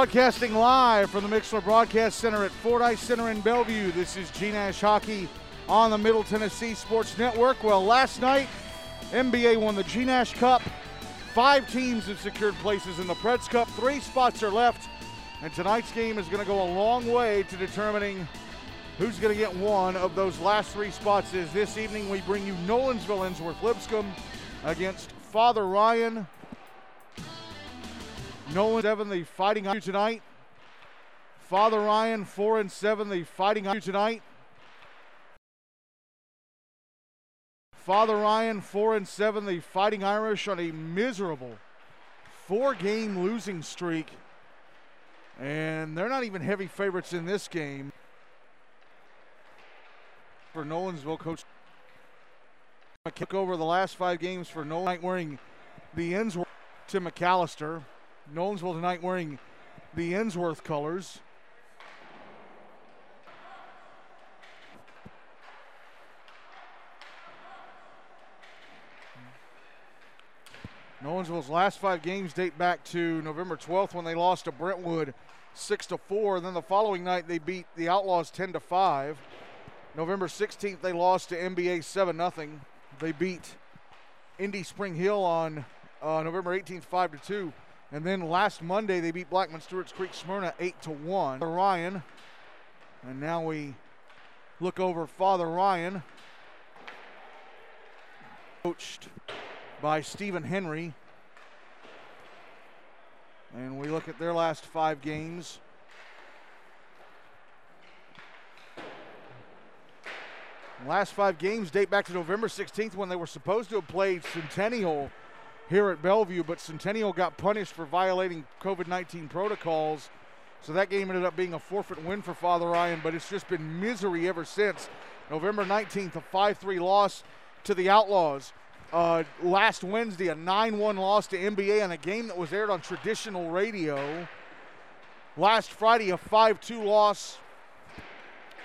Broadcasting live from the Mixler Broadcast Center at Ford Ice Center in Bellevue. This is G Nash Hockey on the Middle Tennessee Sports Network. Well, last night, MBA won the G Nash Cup. Five teams have secured places in the Preds Cup. Three spots are left. And tonight's game is going to go a long way to determining who's going to get one of those last three spots. Is this evening we bring you Nolensville Ensworth Lipscomb against Father Ryan Nolan the fighting you tonight. Father Ryan four and seven, the fighting you tonight. Father Ryan four and seven, the Fighting Irish on a miserable four-game losing streak, and they're not even heavy favorites in this game. For Nolensville, Coach took over the last five games for Nolan, wearing the ends to McAllister. Nolensville tonight wearing the Ensworth colors. Nolensville's last five games date back to November 12th when they lost to Brentwood 6 to 4. And then the following night they beat the Outlaws 10 to 5. November 16th they lost to MBA 7 0. They beat Indy Spring Hill on uh, November 18th 5 to 2. And then last Monday they beat Blackman Stewart's Creek Smyrna 8 to 1. Ryan. And now we look over Father Ryan. Coached by Stephen Henry. And we look at their last five games. Last five games date back to November 16th when they were supposed to have played Centennial here at Bellevue, but Centennial got punished for violating COVID 19 protocols. So that game ended up being a forfeit win for Father Ryan, but it's just been misery ever since. November 19th, a 5 3 loss to the Outlaws. Uh, last Wednesday, a 9 1 loss to MBA on a game that was aired on traditional radio. Last Friday, a 5 2 loss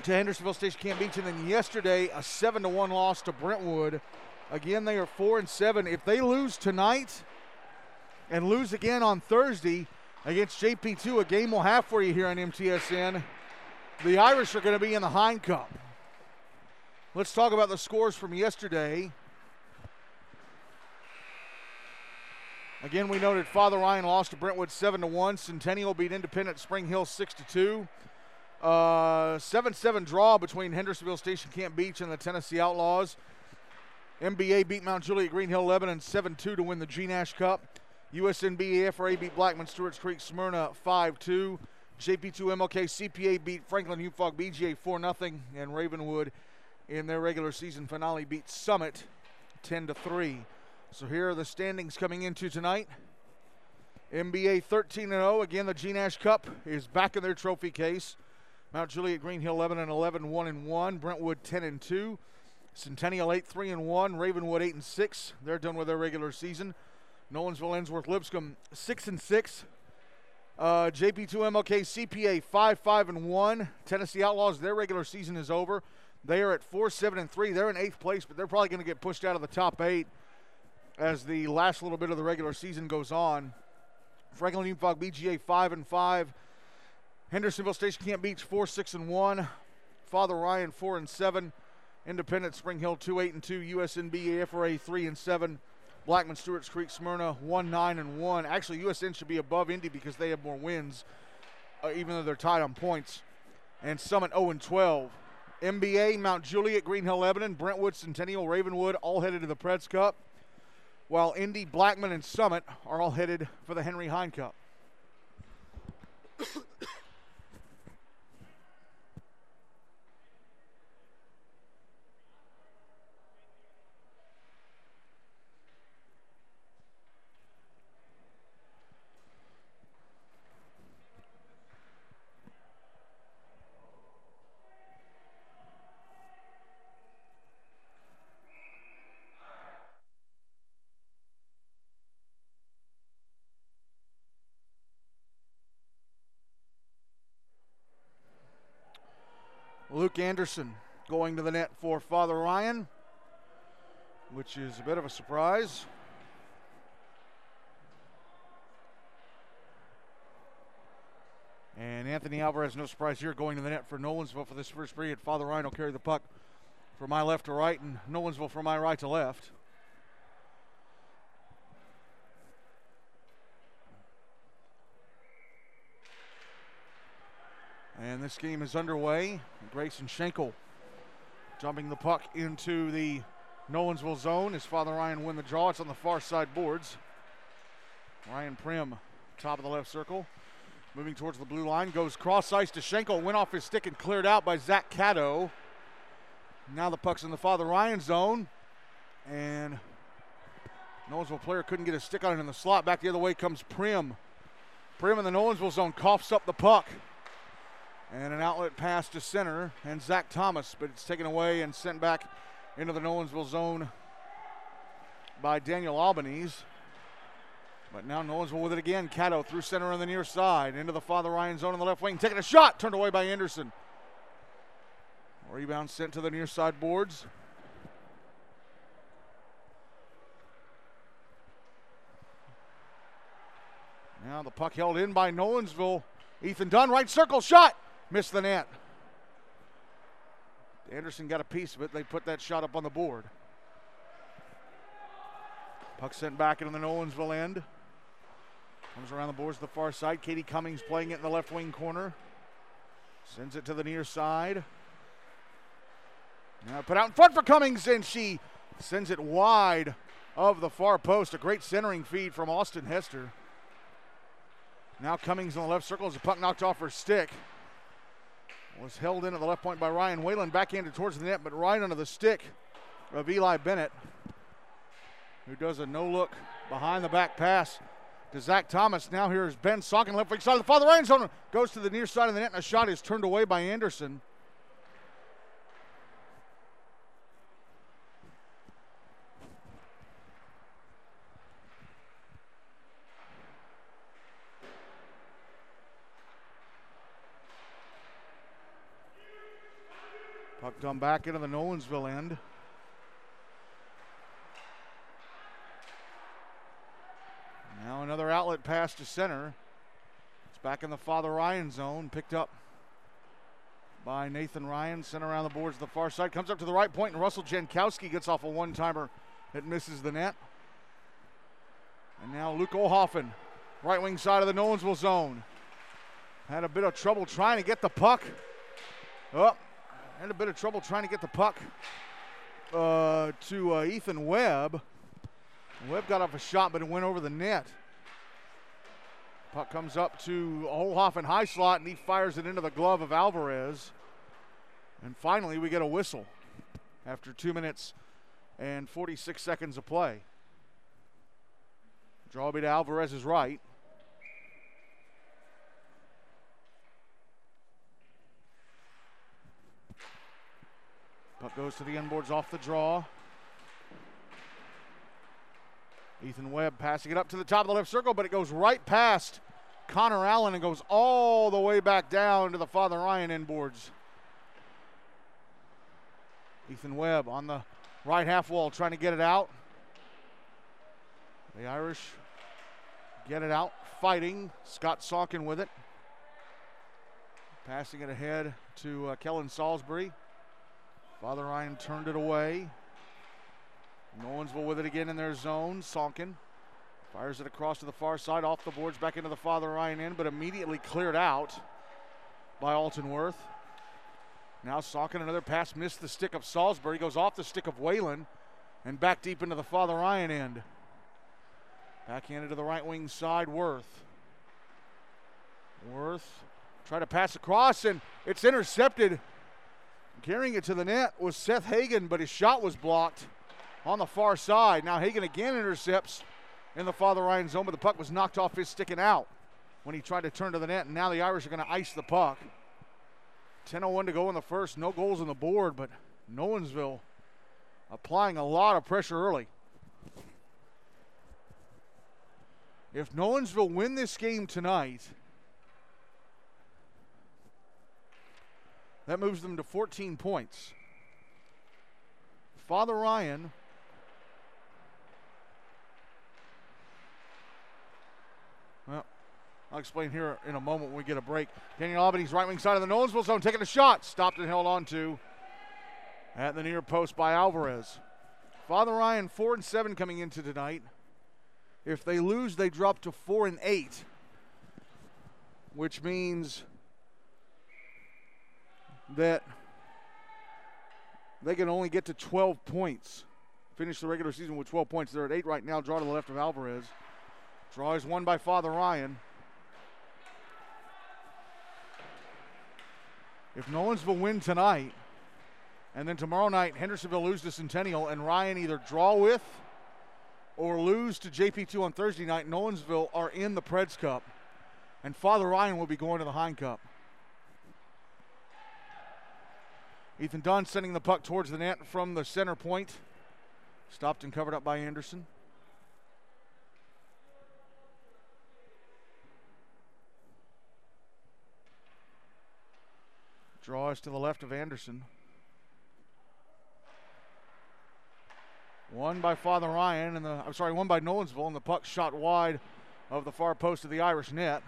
to Hendersonville Station Camp Beech. And then yesterday, a 7 1 loss to Brentwood. Again, they are four and seven. If they lose tonight and lose again on Thursday against JP2, a game we'll have for you here on MTSN, the Irish are going to be in the Hein Cup. Let's talk about the scores from yesterday. Again, we noted Father Ryan lost to Brentwood 7 to 1. Centennial beat Independent Spring Hill 6 to 2. Uh, 7 7 draw between Hendersonville Station Camp Beech and the Tennessee Outlaws. MBA beat Mount Juliet Green Hill Lebanon 7 2 to win the G Nash Cup. USNB FRA beat Blackman Stewart's Creek Smyrna 5 2. JP2 MLK CPA beat Franklin Hume-Fogg BGA 4 0. And Ravenwood in their regular season finale beat Summit 10 3. So here are the standings coming into tonight. MBA 13 0. Again, the G Nash Cup is back in their trophy case. Mount Juliet Green Hill 11 and 11, 1 and 1. Brentwood 10 and 2. Centennial 8 3 and 1, Ravenwood 8 and 6. They're done with their regular season. Nolensville Ensworth Lipscomb 6 and 6. Uh, JP2 MLK CPA 5 5 and 1. Tennessee Outlaws, their regular season is over. They are at 4 7 and 3. They're in eighth place, but they're probably going to get pushed out of the top eight as the last little bit of the regular season goes on. Franklin Hume-Fogg BGA 5 and 5. Hendersonville Station Camp Beech 4 6 and 1. Father Ryan 4 and 7. Independent Spring Hill 2 8 and 2, USNB FRA 3 and 7, Blackman Stewart's Creek Smyrna 1 9 and 1. Actually, USN should be above Indy because they have more wins, uh, even though they're tied on points. And Summit 0 and 12. MBA, Mount Juliet, Green Hill, Lebanon, Brentwood, Centennial, Ravenwood, all headed to the Preds Cup, while Indy, Blackman, and Summit are all headed for the Henry Hein Cup. Anderson going to the net for Father Ryan, which is a bit of a surprise. And Anthony Alvarez, no surprise here, going to the net for Nolensville for this first period. Father Ryan will carry the puck from my left to right, and Nolensville from my right to left. And this game is underway. Grayson Schenkel jumping the puck into the Nolensville zone as Father Ryan win the draw. It's on the far side boards. Ryan Prim, top of the left circle. Moving towards the blue line, goes cross ice to Schenkel, went off his stick and cleared out by Zach Cato. Now the puck's in the Father Ryan zone. And Nolensville player couldn't get a stick on it in the slot. Back the other way comes Prim. Prim in the Nolensville zone coughs up the puck. And an outlet pass to center and Zach Thomas, but it's taken away and sent back into the Nolensville zone by Daniel Albanese. But now Nolensville with it again. Cato through center on the near side into the Father Ryan zone on the left wing. Taking a shot, turned away by Anderson. Rebound sent to the near side boards. Now the puck held in by Nolensville. Ethan Dunn, right circle shot, missed the net. Anderson got a piece of it. They put that shot up on the board. Puck sent back into the Nolensville end. Comes around the boards to the far side. Katie Cummings playing it in the left wing corner. Sends it to the near side. Now put out in front for Cummings, and she sends it wide of the far post. A great centering feed from Austin Hester. Now Cummings in the left circle as the puck knocked off her stick. Was held in at the left point by Ryan Whalen, backhanded towards the net, but right under the stick of Eli Bennett, who does a no look behind the back pass to Zach Thomas. Now here's Ben Sonkin, left wing side of the Father Ryan zone, goes to the near side of the net, and a shot is turned away by Anderson. Done back into the Nolensville end. Now another outlet pass to center. It's back in the Father Ryan zone, picked up by Nathan Ryan. Sent around the boards to the far side. Comes up to the right point, and Russell Jankowski gets off a one timer that misses the net. And now Luke Olhoffen, right wing side of the Nolensville zone. Had a bit of trouble trying to get the puck. Up, had a bit of trouble trying to get the puck uh, to uh, Ethan Webb. Webb got off a shot, but it went over the net. Puck comes up to Olhoffen high slot, and he fires it into the glove of Alvarez. And finally, we get a whistle after two minutes and 46 seconds of play. Draw be to Alvarez's right. Puck goes to the inboards off the draw. Ethan Webb passing it up to the top of the left circle, but it goes right past Connor Allen and goes all the way back down to the Father Ryan inboards. Ethan Webb on the right half wall trying to get it out. The Irish get it out, fighting. Scott Sonkin with it. Passing it ahead to uh, Kellen Salisbury. Father Ryan turned it away. Nolensville with it again in their zone. Sonkin fires it across to the far side, off the boards, back into the Father Ryan end, but immediately cleared out by Alton Worth. Now Sonkin, another pass missed the stick of Salisbury, goes off the stick of Whalen, and back deep into the Father Ryan end. Backhanded to the right wing side, Worth. Worth try to pass across, and it's intercepted Carrying it to the net was Seth Hagan, but his shot was blocked on the far side. Now Hagan again intercepts in the Father Ryan zone, but the puck was knocked off his sticking out when he tried to turn to the net, and now the Irish are going to ice the puck. 10.01 to 1 to go in the first, no goals on the board, but Nolensville applying a lot of pressure early. If Nolensville win this game tonight, That moves them to 14 points. Father Ryan well, I'll explain here in a moment when we get a break. Daniel Albanese right wing side of the Nolensville zone, taking a shot. Stopped and held on to at the near post by Alvarez. Father Ryan, 4 and 7 coming into tonight. If they lose, they drop to 4 and 8, which means that they can only get to 12 points. Finish the regular season with 12 points. They're at 8 right now. Draw to the left of Alvarez. Draw is won by Father Ryan. If Nolensville win tonight, and then tomorrow night Hendersonville lose to Centennial, and Ryan either draw with or lose to JP2 on Thursday night, Nolensville are in the Preds Cup, and Father Ryan will be going to the Hein Cup. Ethan Dunn sending the puck towards the net from the center point. Stopped and covered up by Anderson. Draws to the left of Anderson. One by Father Ryan, and the I'm sorry, one by Nolensville, and the puck shot wide of the far post of the Irish net.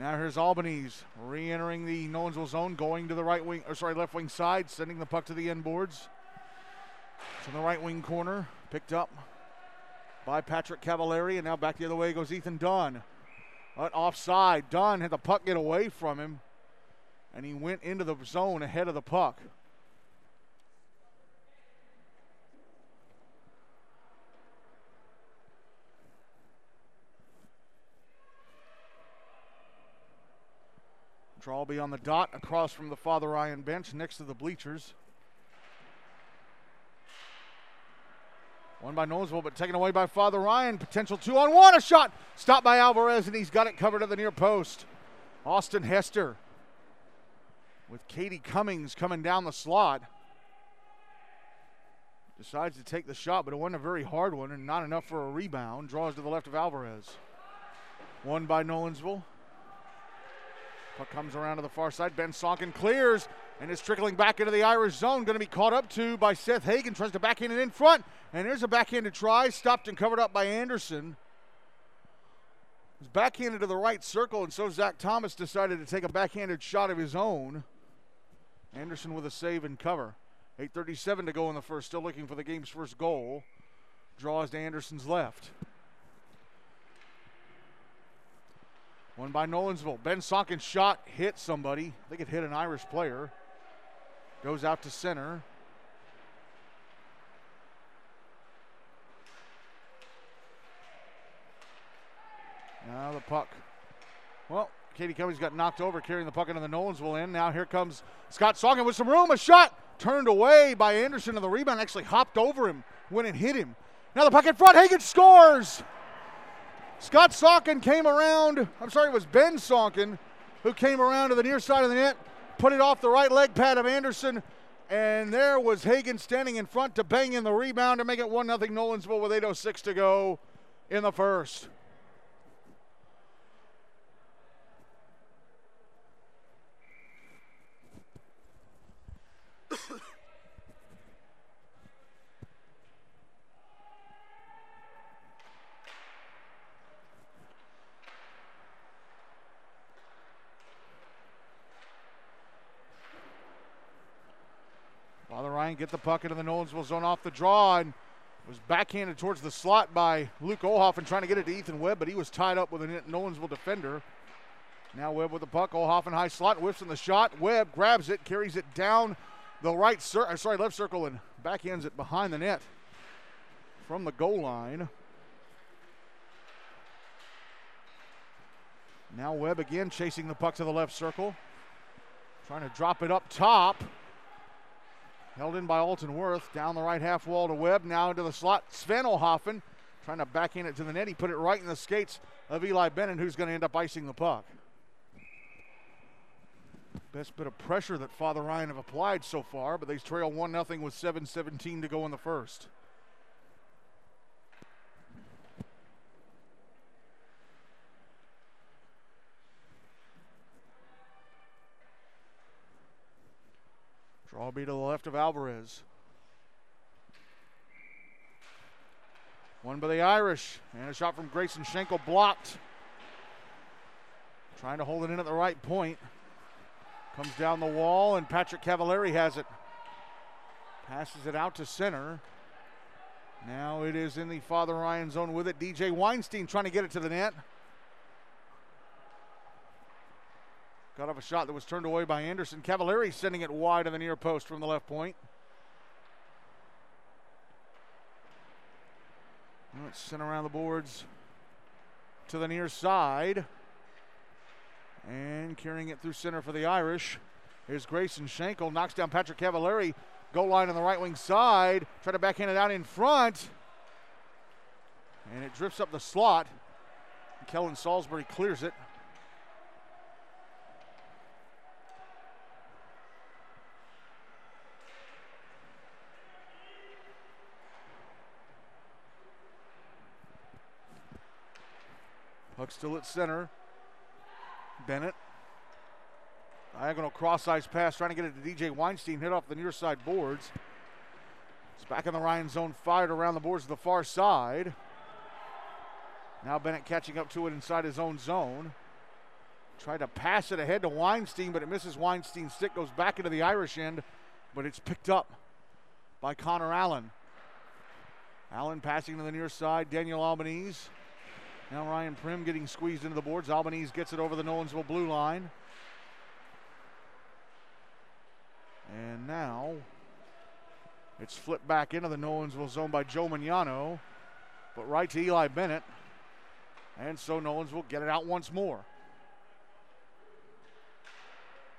Now here's Albanese re-entering the Nolensville zone, going to the right wing, or sorry, left wing side, sending the puck to the end boards. It's in the right wing corner, picked up by Patrick Cavallari, and now back the other way goes Ethan Dunn. But offside, Dunn had the puck get away from him, and he went into the zone ahead of the puck. Be on the dot across from the Father Ryan bench next to the bleachers. One by Nolensville, but taken away by Father Ryan. Potential two on one. A shot stopped by Alvarez, and he's got it covered at the near post. Austin Hester with Katie Cummings coming down the slot. Decides to take the shot, but it wasn't a very hard one and not enough for a rebound. Draws to the left of Alvarez. One by Nolensville. Puck comes around to the far side. Ben Sonkin clears and is trickling back into the Irish zone. Going to be caught up to by Seth Hagan. Tries to backhand it in front. And there's a backhanded try. Stopped and covered up by Anderson. It's backhanded to the right circle, and so Zach Thomas decided to take a backhanded shot of his own. Anderson with a save and cover. 8.37 to go in the first, still looking for the game's first goal. Draws to Anderson's left. One by Nolensville. Ben Sonkin's shot hit somebody. I think it hit an Irish player. Goes out to center. Now the puck. Well, Katie Cummings got knocked over carrying the puck into the Nolensville end. Now here comes Scott Sonkin with some room. A shot turned away by Anderson, and the rebound actually hopped over him when it hit him. Now the puck in front. Hagan scores. Scott Sonkin came around. I'm sorry, it was Ben Sonkin who came around to the near side of the net, put it off the right leg pad of Anderson, and there was Hagan standing in front to bang in the rebound to make it 1 0 Nolensville with 8.06 to go in the first. Get the puck into the Nolensville zone off the draw and was backhanded towards the slot by Luke Olhoff and trying to get it to Ethan Webb, but he was tied up with a Nolensville defender. Now Webb with the puck, Olhoffen high slot, whiffs in the shot. Webb grabs it, carries it down the right, cir- uh, sorry, left circle, and backhands it behind the net from the goal line. Now Webb again chasing the puck to the left circle, trying to drop it up top. Held in by Alton Worth. Down the right half wall to Webb. Now into the slot. Sven Olhoffen trying to backhand it to the net. He put it right in the skates of Eli Bennett, who's going to end up icing the puck. Best bit of pressure that Father Ryan have applied so far, but they trail 1 0 with 7 17 to go in the first. Draw be to the left of Alvarez. One by the Irish. And a shot from Grayson Schenkel blocked Trying to hold it in at the right point. Comes down the wall, and Patrick Cavallari has it. Passes it out to center. Now it is in the Father Ryan zone with it. DJ Weinstein trying to get it to the net. Got off a shot that was turned away by Anderson. Cavallari sending it wide of the near post from the left point. Let's send around the boards to the near side. And carrying it through center for the Irish Here's Grayson Schenkel. Knocks down Patrick Cavallari. Goal line on the right wing side. Try to backhand it out in front. And it drifts up the slot. Kellen Salisbury clears it. Still at center. Bennett. Diagonal cross ice pass, trying to get it to DJ Weinstein, hit off the near side boards. It's back in the Ryan zone, fired around the boards to the far side. Now Bennett catching up to it inside his own zone. Tried to pass it ahead to Weinstein, but it misses Weinstein's stick, goes back into the Irish end, but it's picked up by Connor Allen. Allen passing to the near side, Daniel Albanese. Now Ryan Prim getting squeezed into the boards. Albanese gets it over the Nolensville blue line. And now it's flipped back into the Nolensville zone by Joe Mignano, but right to Eli Bennett. And so Nolensville get it out once more.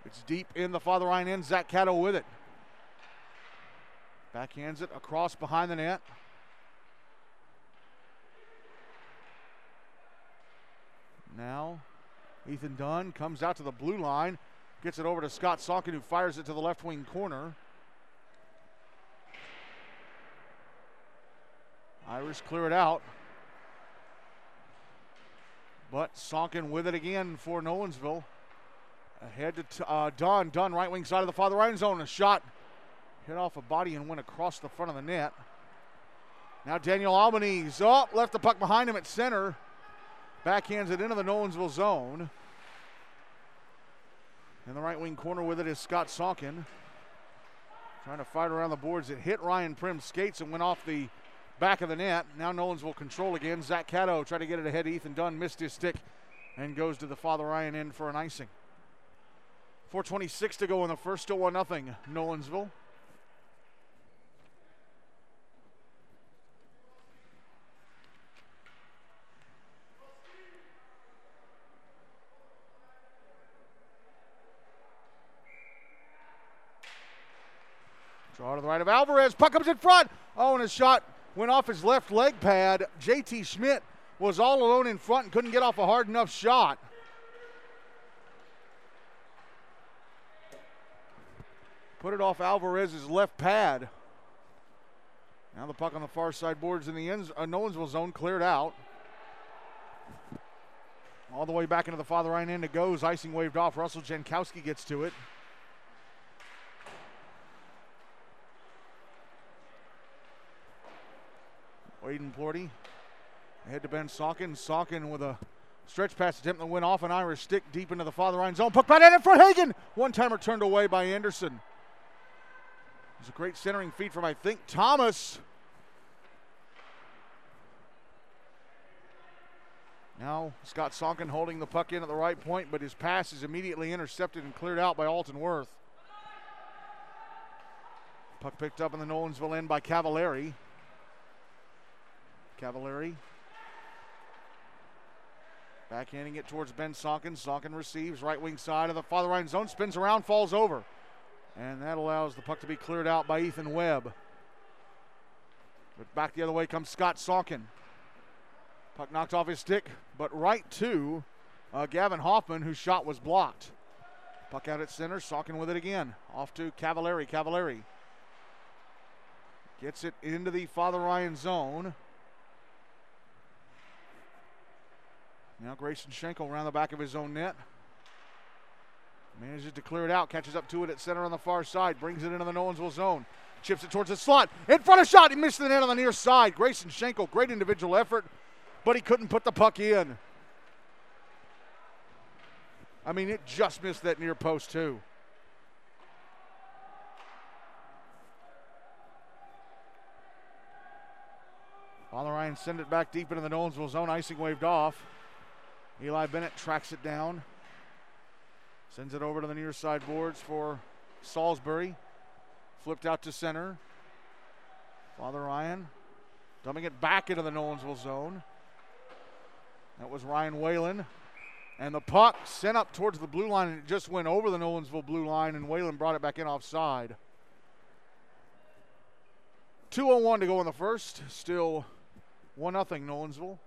It's deep in the Father Ryan end. Zach Cato with it. Backhands it across behind the net. Now, Ethan Dunn comes out to the blue line, gets it over to Scott Sonkin, who fires it to the left wing corner. Irish clear it out. But Sonkin with it again for Nolensville. Ahead to uh, Dunn. Dunn, right wing side of the Father Ryan zone. A shot hit off a body and went across the front of the net. Now Daniel Albanese. Oh, left the puck behind him at center. Backhands it into the Nolensville zone. In the right wing corner with it is Scott Sonkin. Trying to fight around the boards. It hit Ryan Prim's skates and went off the back of the net. Now Nolensville control again. Zach Cato trying to get it ahead. Ethan Dunn missed his stick and goes to the Father Ryan end for an icing. 426 to go in the first, still 1 0 Nolensville. Draw the right of Alvarez. Puck comes in front. Oh, and his shot went off his left leg pad. JT Schmidt was all alone in front and couldn't get off a hard enough shot. Put it off Alvarez's left pad. Now the puck on the far side boards in the end, uh, Nolensville zone cleared out. All the way back into the Father Ryan end it goes. Icing waved off. Russell Jankowski gets to it. Aiden Plorty. Ahead to Ben Sonkin. Sonkin with a stretch pass attempt that went off an Irish stick deep into the Father Ryan zone. Puck right in front. Hagan. One timer turned away by Anderson. It was a great centering feed from, I think, Thomas. Now Scott Sonkin holding the puck in at the right point, but his pass is immediately intercepted and cleared out by Alton Worth. Puck picked up in the Nolensville end by Cavallari. Cavallari. Backhanding it towards Ben Sonkin. Sonkin receives right wing side of the Father Ryan zone, spins around, falls over. And that allows the puck to be cleared out by Ethan Webb. But back the other way comes Scott Sonkin. Puck knocked off his stick, but right to uh, Gavin Hoffman, whose shot was blocked. Puck out at center, Sonkin with it again. Off to Cavallari. Cavallari gets it into the Father Ryan zone. Now Grayson Schenkel around the back of his own net. Manages to clear it out, catches up to it at center on the far side, brings it into the Nolensville zone, chips it towards the slot. In front of shot, he missed the net on the near side. Grayson Schenkel, great individual effort, but he couldn't put the puck in. I mean, it just missed that near post, too. Ryan send it back deep into the Nolensville zone. Icing waved off. Eli Bennett tracks it down. Sends it over to the near side boards for Salisbury. Flipped out to center. Father Ryan dumping it back into the Nolensville zone. That was Ryan Whalen. And the puck sent up towards the blue line, and it just went over the Nolensville blue line, and Whalen brought it back in offside. 2.01 to go in the first. Still 1 0 Nolensville.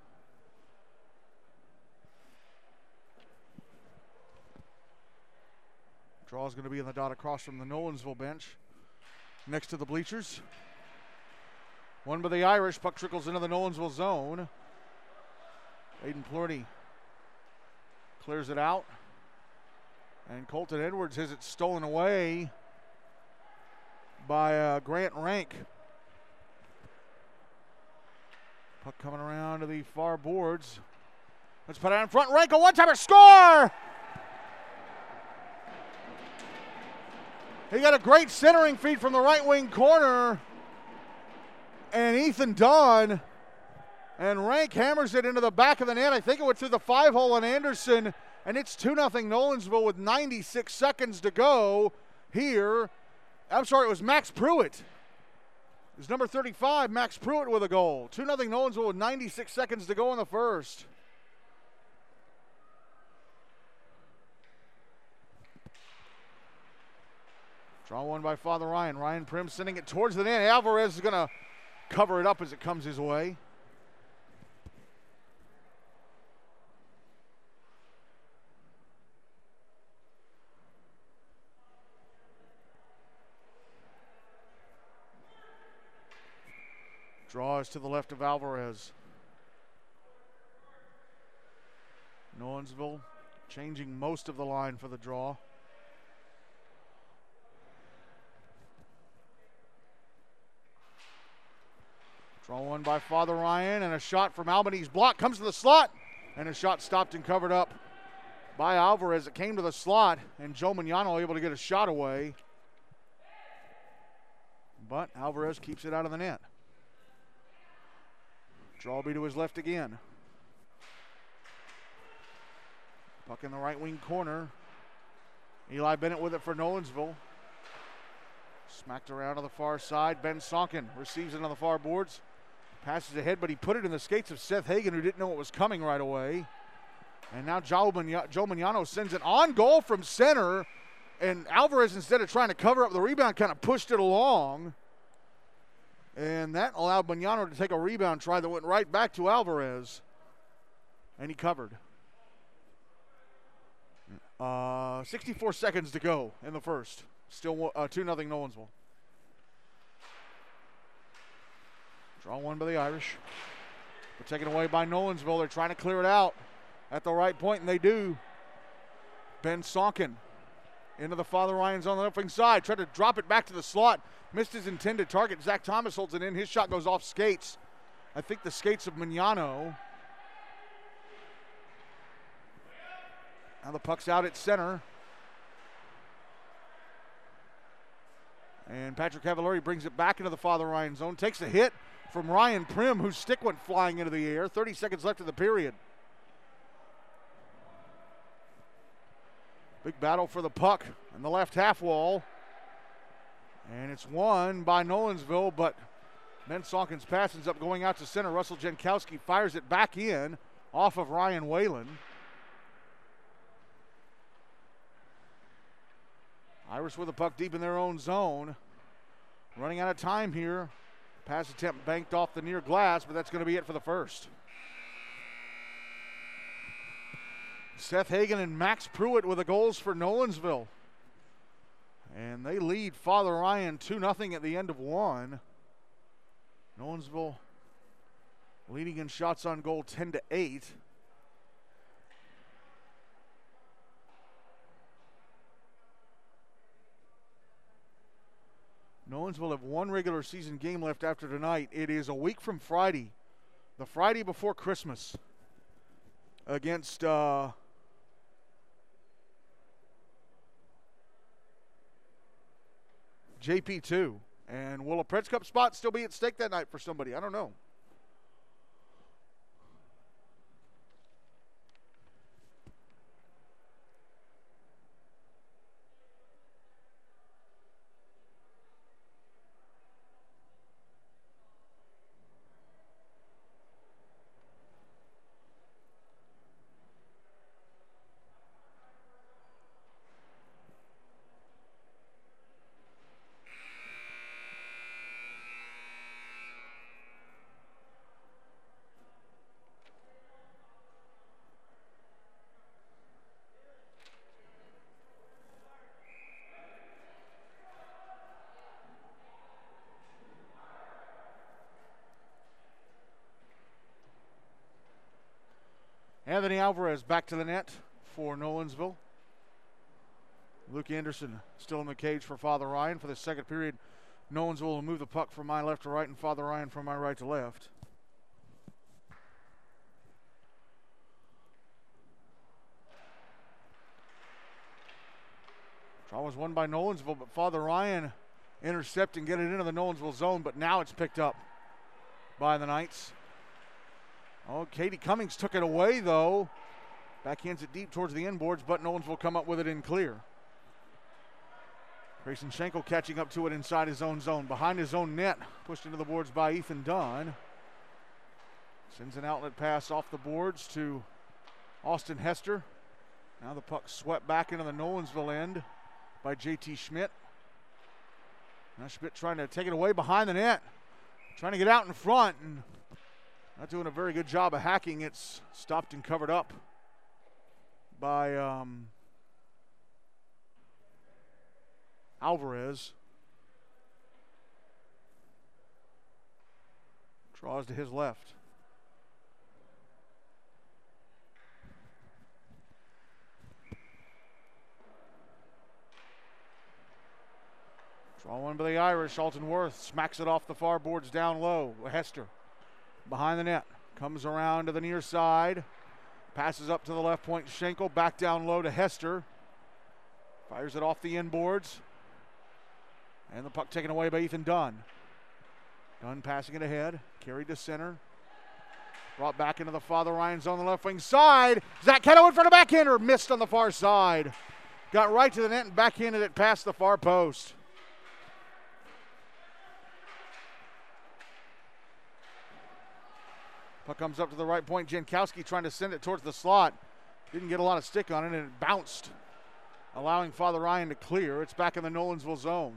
Draw is going to be in the dot across from the Nolensville bench, next to the bleachers. One by the Irish. Puck trickles into the Nolensville zone. Aiden Plurdy clears it out. And Colton Edwards has it stolen away by uh, Grant Rank. Puck coming around to the far boards. Let's put it in front. Rank a one timer score! He got a great centering feed from the right wing corner. And Ethan Dunn. And Rank hammers it into the back of the net. I think it went through the five hole on Anderson. And it's 2 0 Nolensville with 96 seconds to go here. I'm sorry, it was Max Pruitt It was number 35, Max Pruitt with a goal. 2 0 Nolensville with 96 seconds to go in the first. Draw one by Father Ryan. Ryan Prim sending it towards the net. Alvarez is going to cover it up as it comes his way. Draws to the left of Alvarez. Nolensville changing most of the line for the draw. Draw one by Father Ryan, and a shot from Albanese block comes to the slot, and a shot stopped and covered up by Alvarez. It came to the slot, and Joe Mignano able to get a shot away. But Alvarez keeps it out of the net. Strawby to his left again. Puck in the right wing corner. Eli Bennett with it for Nolensville. Smacked around on the far side. Ben Sonkin receives it on the far boards. Passes ahead, but he put it in the skates of Seth Hagan, who didn't know it was coming right away. And now Joe, Mignano sends it on goal from center. And Alvarez, instead of trying to cover up the rebound, kind of pushed it along. And that allowed Mignano to take a rebound try that went right back to Alvarez. And he covered. Uh, 64 seconds to go in the first. Still uh, 2 0 Nolensville. Draw one by the Irish. But taken away by Nolensville. They're trying to clear it out at the right point, and they do. Ben Sonkin into the Father Ryan's on the left wing side. Tried to drop it back to the slot. Missed his intended target. Zach Thomas holds it in. His shot goes off skates. I think the skates of Mignano. Now the puck's out at center. And Patrick Cavallari brings it back into the Father Ryan zone. Takes a hit from Ryan Prim, whose stick went flying into the air. 30 seconds left in the period. Big battle for the puck in the left half wall. And it's won by Nolensville, but Ben Sonkins pass ends up going out to center. Russell Jankowski fires it back in off of Ryan Whalen. Irish with the puck deep in their own zone. Running out of time here. Pass attempt banked off the near glass, but that's going to be it for the first. Seth Hagan and Max Pruitt with the goals for Nolensville. And they lead Father Ryan 2 0 at the end of one. Nolensville leading in shots on goal 10 to 8. Nolensville have one regular season game left after tonight. It is a week from Friday, the Friday before Christmas, against. Uh, JP2. And will a Preds Cup spot still be at stake that night for somebody? I don't know. Anthony Alvarez back to the net for Nolensville. Luke Anderson still in the cage for Father Ryan for the second period. Nolensville will move the puck from my left to right and Father Ryan from my right to left. Draw was won by Nolensville, but Father Ryan intercept and get it into the Nolensville zone, but now it's picked up by the Knights. Oh, Katie Cummings took it away, though. Backhands it deep towards the inboards, but Nolensville come up with it in clear. Grayson Schenkel catching up to it inside his own zone. Behind his own net, pushed into the boards by Ethan Dunn. Sends an outlet pass off the boards to Austin Hester. Now the puck swept back into the Nolensville end by JT Schmidt. Now Schmidt trying to take it away behind the net, trying to get out in front, and not doing a very good job of hacking. It's stopped and covered up by um, Alvarez. Draws to his left. Draw one by the Irish. Alton Worth smacks it off the far boards down low. Hester behind the net. Comes around to the near side. Passes up to the left point. Schenkel back down low to Hester. Fires it off the inboards. And the puck taken away by Ethan Dunn. Dunn passing it ahead. Carried to center. Brought back into the Father Ryan zone on the left wing side. Zach Cato in front of backhander. Missed on the far side. Got right to the net and backhanded it past the far post. Puck comes up to the right point. Jankowski trying to send it towards the slot. Didn't get a lot of stick on it, and it bounced, allowing Father Ryan to clear. It's back in the Nolensville zone.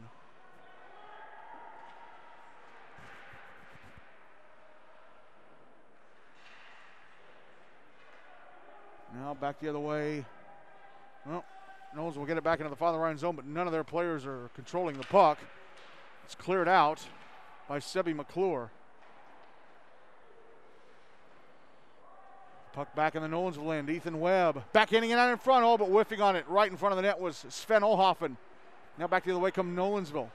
Now back the other way. Well, Knowles will get it back into the Father Ryan zone, but none of their players are controlling the puck. It's cleared out by Sebi McClure. Puck back in the Nolensville end. Ethan Webb backhanding it out in front. Oh, but whiffing on it right in front of the net was Sven Olhoffen. Now back the other way come Nolensville.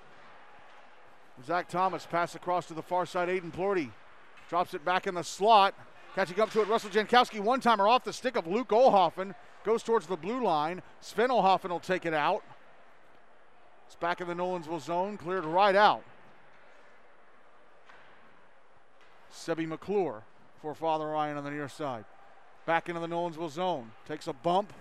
Zach Thomas pass across to the far side. Aiden Plorty drops it back in the slot. Catching up to it, Russell Jankowski. One timer off the stick of Luke Olhoffen. Goes towards the blue line. Sven Olhoffen will take it out. It's back in the Nolensville zone. Cleared right out. Sebi McClure for Father Ryan on the near side. Back into the Nolensville zone. Takes a bump.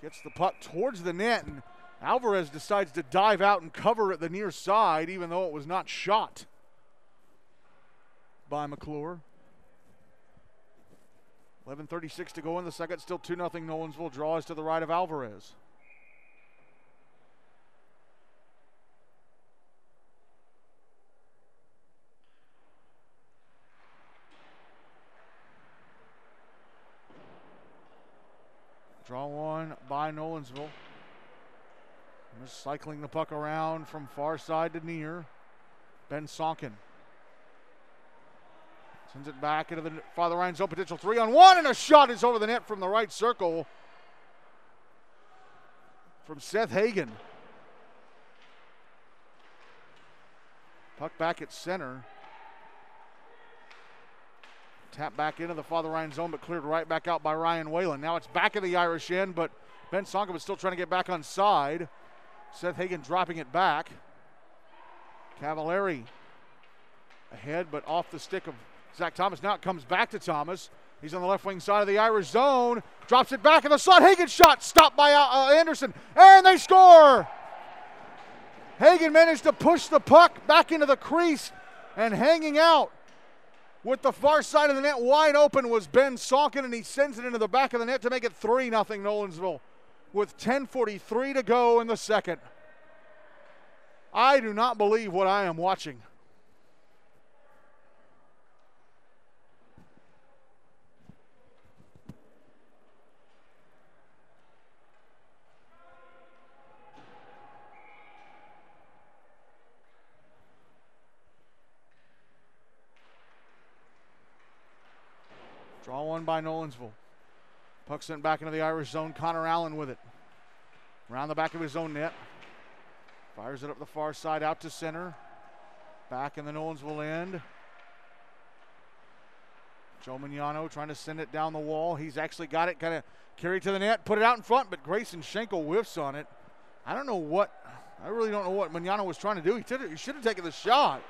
Gets the puck towards the net, and Alvarez decides to dive out and cover at the near side, even though it was not shot by McClure. 11.36 to go in the second. Still 2 0 Nolensville. Draws to the right of Alvarez. Draw one by Nolensville. Just cycling the puck around from far side to near. Ben Sonkin. Sends it back into the Father Ryan zone. Potential three on one, and a shot is over the net from the right circle from Seth Hagan. Puck back at center. Tap back into the Father Ryan zone, but cleared right back out by Ryan Whalen. Now it's back in the Irish end, but Ben Sonkin was still trying to get back on side. Seth Hagan dropping it back. Cavallari ahead, but off the stick of Zach Thomas. Now it comes back to Thomas. He's on the left wing side of the Irish zone. Drops it back in the slot. Hagan shot stopped by uh, uh, Anderson, and they score. Hagan managed to push the puck back into the crease, and hanging out with the far side of the net wide open was Ben Sonkin, and he sends it into the back of the net to make it 3 0 Nolensville with 10.43 to go in the second. I do not believe what I am watching. Draw one by Nolensville. Puck sent back into the Irish zone. Connor Allen with it. Around the back of his own net. Fires it up the far side out to center. Back in the Nolensville end. Joe Mignano trying to send it down the wall. He's actually got it, kind of carried to the net, put it out in front, but Grayson Schenkel whiffs on it. I don't know what, I really don't know what Mignano was trying to do. He, he should have taken the shot.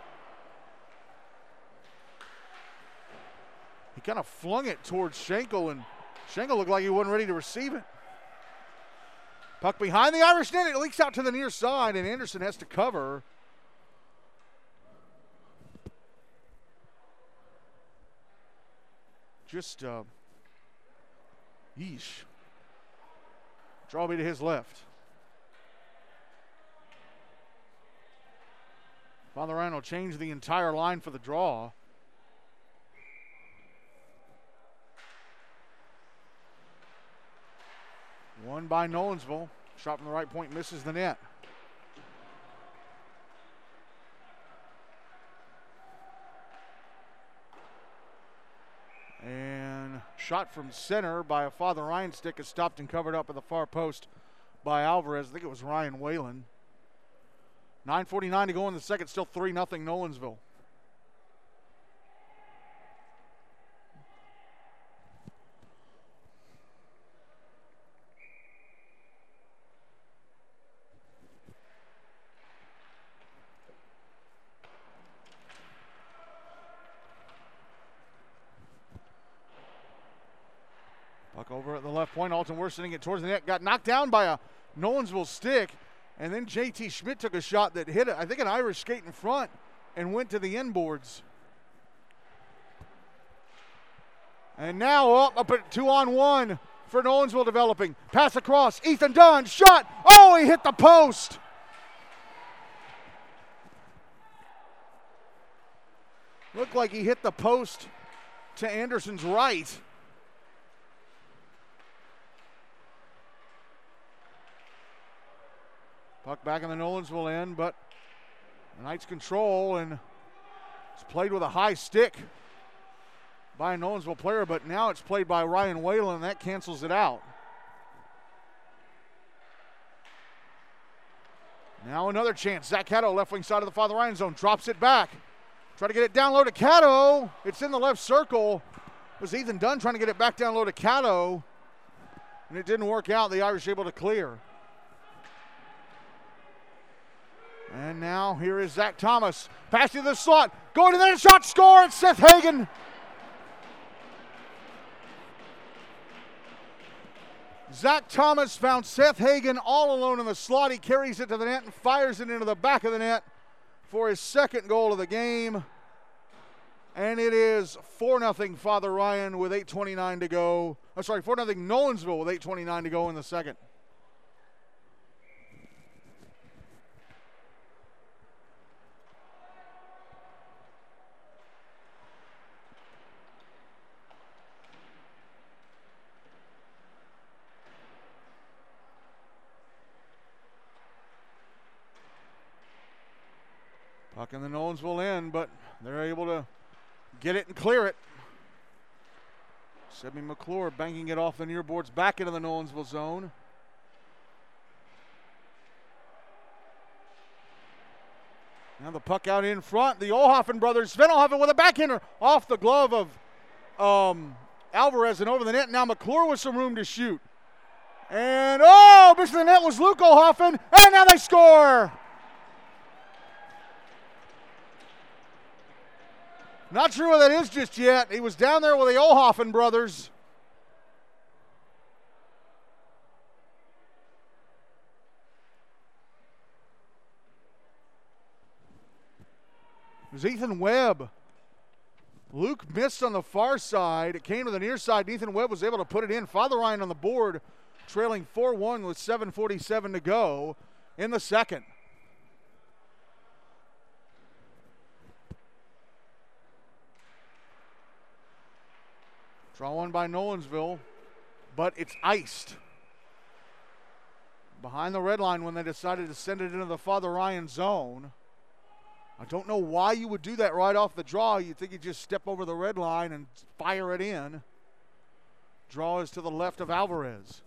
Kind of flung it towards Schenkel, and Schenkel looked like he wasn't ready to receive it. Puck behind the Irish net. It leaks out to the near side, and Anderson has to cover. Just, uh, yeesh. Draw me to his left. Father Ryan will change the entire line for the draw. One by Nolensville. Shot from the right point misses the net. And shot from center by a Father Ryan stick is stopped and covered up at the far post by Alvarez. I think it was Ryan Whalen. 9.49 to go in the second, still 3 0 Nolensville. Sending it towards the net. Got knocked down by a Nolensville stick. And then JT Schmidt took a shot that hit, I think, an Irish skate in front and went to the inboards. And now up, up at two on one for Nolensville developing. Pass across. Ethan Dunn, shot. Oh, he hit the post. Looked like he hit the post to Anderson's right. Puck back in the Nolensville end, but the Knights control and it's played with a high stick by a Nolensville player, but now it's played by Ryan Whalen and that cancels it out. Now another chance. Zach Cato, left wing side of the Father Ryan zone, drops it back. Try to get it down low to Cato. It's in the left circle. It was Ethan Dunn trying to get it back down low to Cato, and it didn't work out. The Irish able to clear. And now here is Zach Thomas. Passing to the slot. Going to the shot, score. It's Seth Hagan. Zach Thomas found Seth Hagan all alone in the slot. He carries it to the net and fires it into the back of the net for his second goal of the game. And it is 4 0 Father Ryan with 8.29 to go. I'm sorry, 4 0 Nolensville with 8.29 to go in the second. In the Nolensville end, but they're able to get it and clear it. Sebby McClure banking it off the near boards back into the Nolensville zone. Now the puck out in front. The Olhoffen brothers. Sven Olhoffen with a backhander off the glove of um, Alvarez and over the net. Now McClure with some room to shoot. And oh, missing the net was Luke Olhoffen. And now they score. Not sure what that is just yet. He was down there with the Olhoffen brothers. It was Ethan Webb. Luke missed on the far side. It came to the near side. Ethan Webb was able to put it in. Father Ryan on the board, trailing 4 1 with 7.47 to go in the second. Draw one by Nolensville, but it's iced. Behind the red line when they decided to send it into the Father Ryan zone. I don't know why you would do that right off the draw. You'd think you'd just step over the red line and fire it in. Draw is to the left of Alvarez.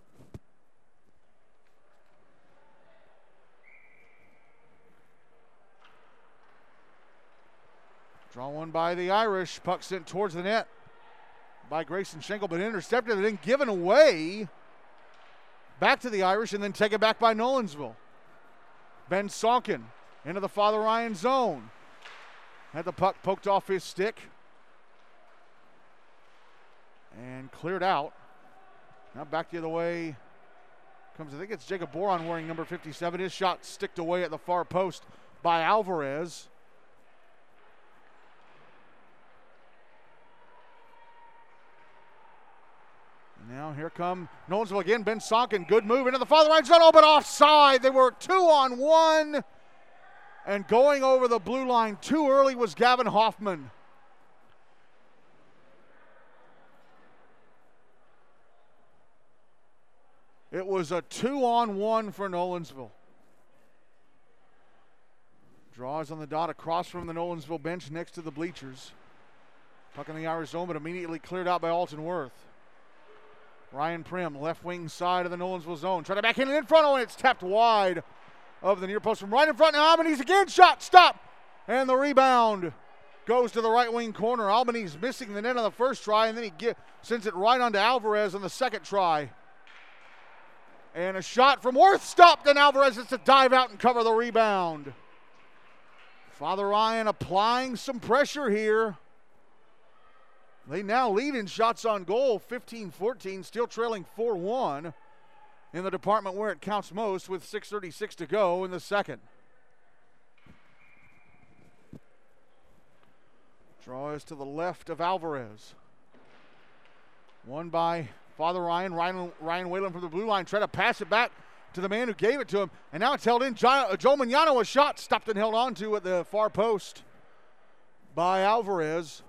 Draw one by the Irish. Puck sent towards the net by Grayson Schenkel, but intercepted and then given away back to the Irish and then taken back by Nolensville. Ben Sonkin into the Father Ryan zone. Had the puck poked off his stick and cleared out. Now back the other way comes, I think it's Jacob Boron wearing number 57. His shot sticked away at the far post by Alvarez. Now here come Nolensville again. Ben Sonkin, good move into the Father Ryan zone, oh, but offside. They were two on one. And going over the blue line too early was Gavin Hoffman. It was a two on one for Nolensville. Draws on the dot across from the Nolensville bench next to the bleachers. Puck in the Irish zone, but immediately cleared out by Alton Worth. Ryan Prim, left wing side of the Nolensville zone. Try to back in and in front. Oh, and it's tapped wide of the near post from right in front. Now Albanese again. Shot. Stop. And the rebound goes to the right wing corner. Albanese missing the net on the first try, and then he get, sends it right onto Alvarez on the second try. And a shot from Worth stopped, and Alvarez has to dive out and cover the rebound. Father Ryan applying some pressure here. They now lead in shots on goal 15 14, still trailing 4 1 in the department where it counts most with 6.36 to go in the second. Draw is to the left of Alvarez. One by Father Ryan. Ryan, Ryan Whalen from the blue line. Try to pass it back to the man who gave it to him. And now it's held in. Joe, uh, Joe Mignano, a shot stopped and held on to at the far post by Alvarez.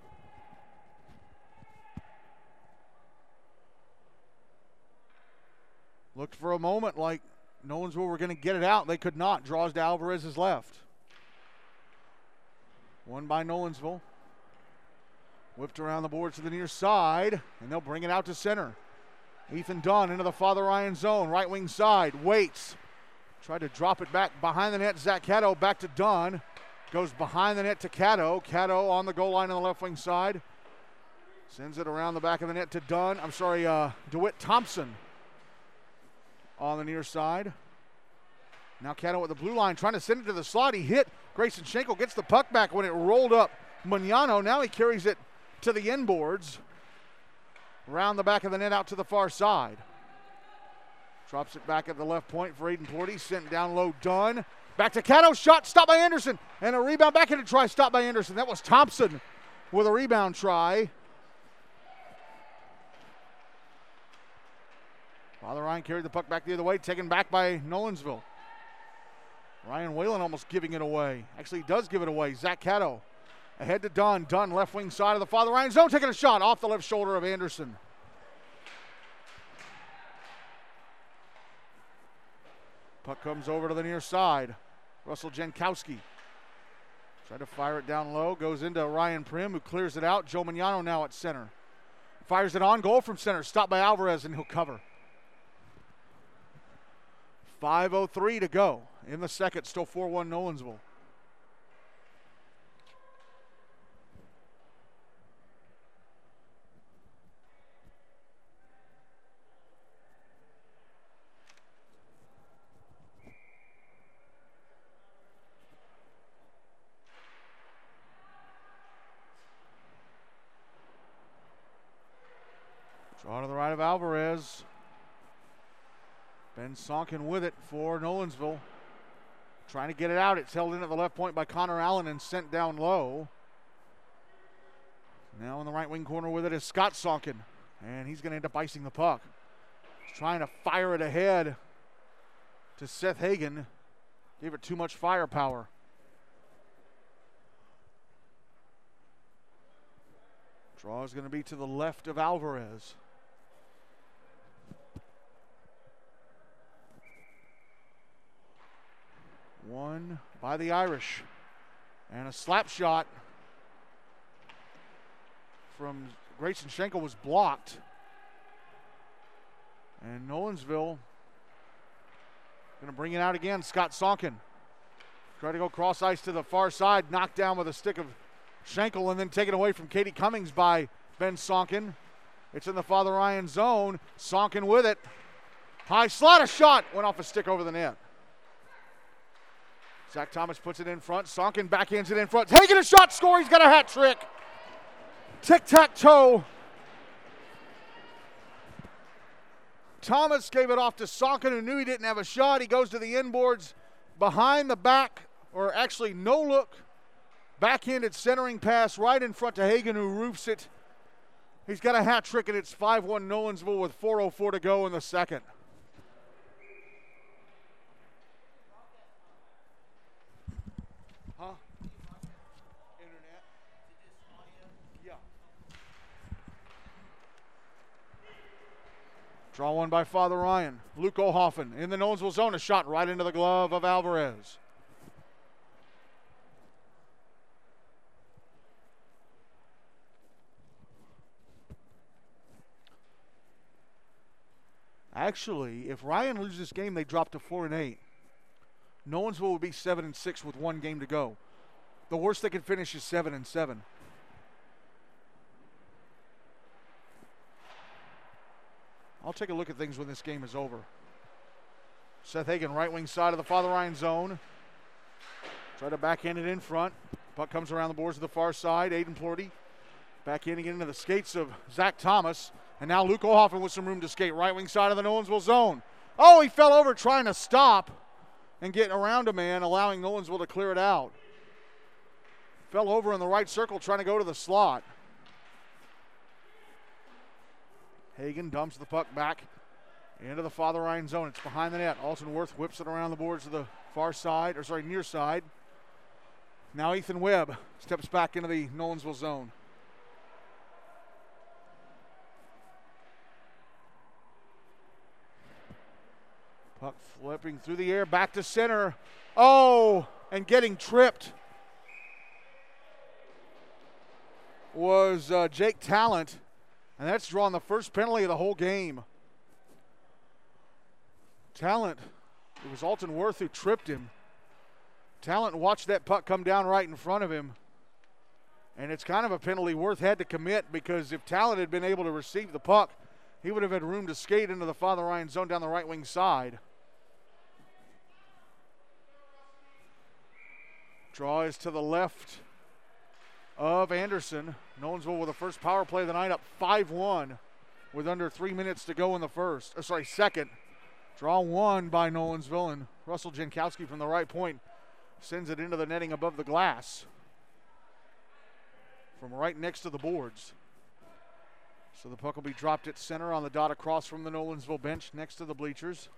Looked for a moment like Nolensville were going to get it out. They could not. Draws to Alvarez's left. One by Nolensville. Whipped around the boards to the near side, and they'll bring it out to center. Ethan Dunn into the Father Ryan zone, right wing side, waits. Tried to drop it back behind the net. Zach Cato back to Dunn. Goes behind the net to Cato. Cato on the goal line on the left wing side. Sends it around the back of the net to Dunn. I'm sorry, uh, DeWitt Thompson on the near side. Now Cato with the blue line trying to send it to the slot. He hit. Grayson Schenkel gets the puck back when it rolled up. Mignano, now he carries it to the inboards. Around the back of the net out to the far side. Drops it back at the left point for Aiden Plorty. Sent down low, done. Back to Cato. Shot stopped by Anderson. And a rebound back into try. Stopped by Anderson. That was Thompson with a rebound try. Father Ryan carried the puck back the other way, taken back by Nolensville. Ryan Whalen almost giving it away. Actually, he does give it away. Zach Cato ahead to Dunn. Dunn, left wing side of the Father Ryan zone, taking a shot off the left shoulder of Anderson. Puck comes over to the near side. Russell Jankowski. Tried to fire it down low. Goes into Ryan Prim, who clears it out. Joe Mignano now at center. Fires it on goal from center. Stopped by Alvarez, and he'll cover. 5.03 to go in the second, still 4 1 Nolensville. Draw to the right of Alvarez. Ben Sonkin with it for Nolensville. Trying to get it out. It's held in at the left point by Connor Allen and sent down low. Now in the right wing corner with it is Scott Sonkin. And he's going to end up icing the puck. He's trying to fire it ahead to Seth Hagan. Gave it too much firepower. Draw is going to be to the left of Alvarez. One by the Irish. And a slap shot from Grayson Schenkel was blocked. And Nolensville going to bring it out again. Scott Sonkin. Try to go cross ice to the far side, knocked down with a stick of Schenkel, and then taken away from Katie Cummings by Ben Sonkin. It's in the Father Ryan zone. Sonkin with it. High slot, a shot. Went off a stick over the net. Zach Thomas puts it in front. Sonkin backhands it in front. Taking a shot, score. He's got a hat trick. Tic tac toe. Thomas gave it off to Sonkin, who knew he didn't have a shot. He goes to the inboards behind the back, or actually no look. Backhanded centering pass right in front to Hagan, who roofs it. He's got a hat trick, and it's 5 1 Nolensville with 4.04 to go in the second. Draw one by Father Ryan. Luke Ohoffen in the Nolensville zone. A shot right into the glove of Alvarez. Actually, if Ryan loses this game, they drop to four and eight. Nolensville will be seven and six with one game to go. The worst they can finish is seven and seven. I'll take a look at things when this game is over. Seth Hagan, right wing side of the Father Ryan zone. Try to backhand it in front. Puck comes around the boards to the far side. Aiden Plorty backhanding it into the skates of Zach Thomas. And now Luke Ohoffen with some room to skate. Right wing side of the Nolensville zone. Oh, he fell over trying to stop and get around a man, allowing Nolensville to clear it out. Fell over in the right circle trying to go to the slot. Hagan dumps the puck back into the Father Ryan zone. It's behind the net. Alton Worth whips it around the boards to the far side, or sorry, near side. Now Ethan Webb steps back into the Nolensville zone. Puck flipping through the air, back to center. Oh, and getting tripped was uh, Jake Talent. And that's drawn the first penalty of the whole game. Talent, it was Alton Worth who tripped him. Talent watched that puck come down right in front of him. And it's kind of a penalty Worth had to commit because if Talent had been able to receive the puck, he would have had room to skate into the Father Ryan zone down the right wing side. Draw is to the left of Anderson. Nolensville with the first power play of the night up 5 1 with under three minutes to go in the first. Or sorry, second. Draw one by Nolensville, and Russell Jankowski from the right point sends it into the netting above the glass from right next to the boards. So the puck will be dropped at center on the dot across from the Nolensville bench next to the bleachers.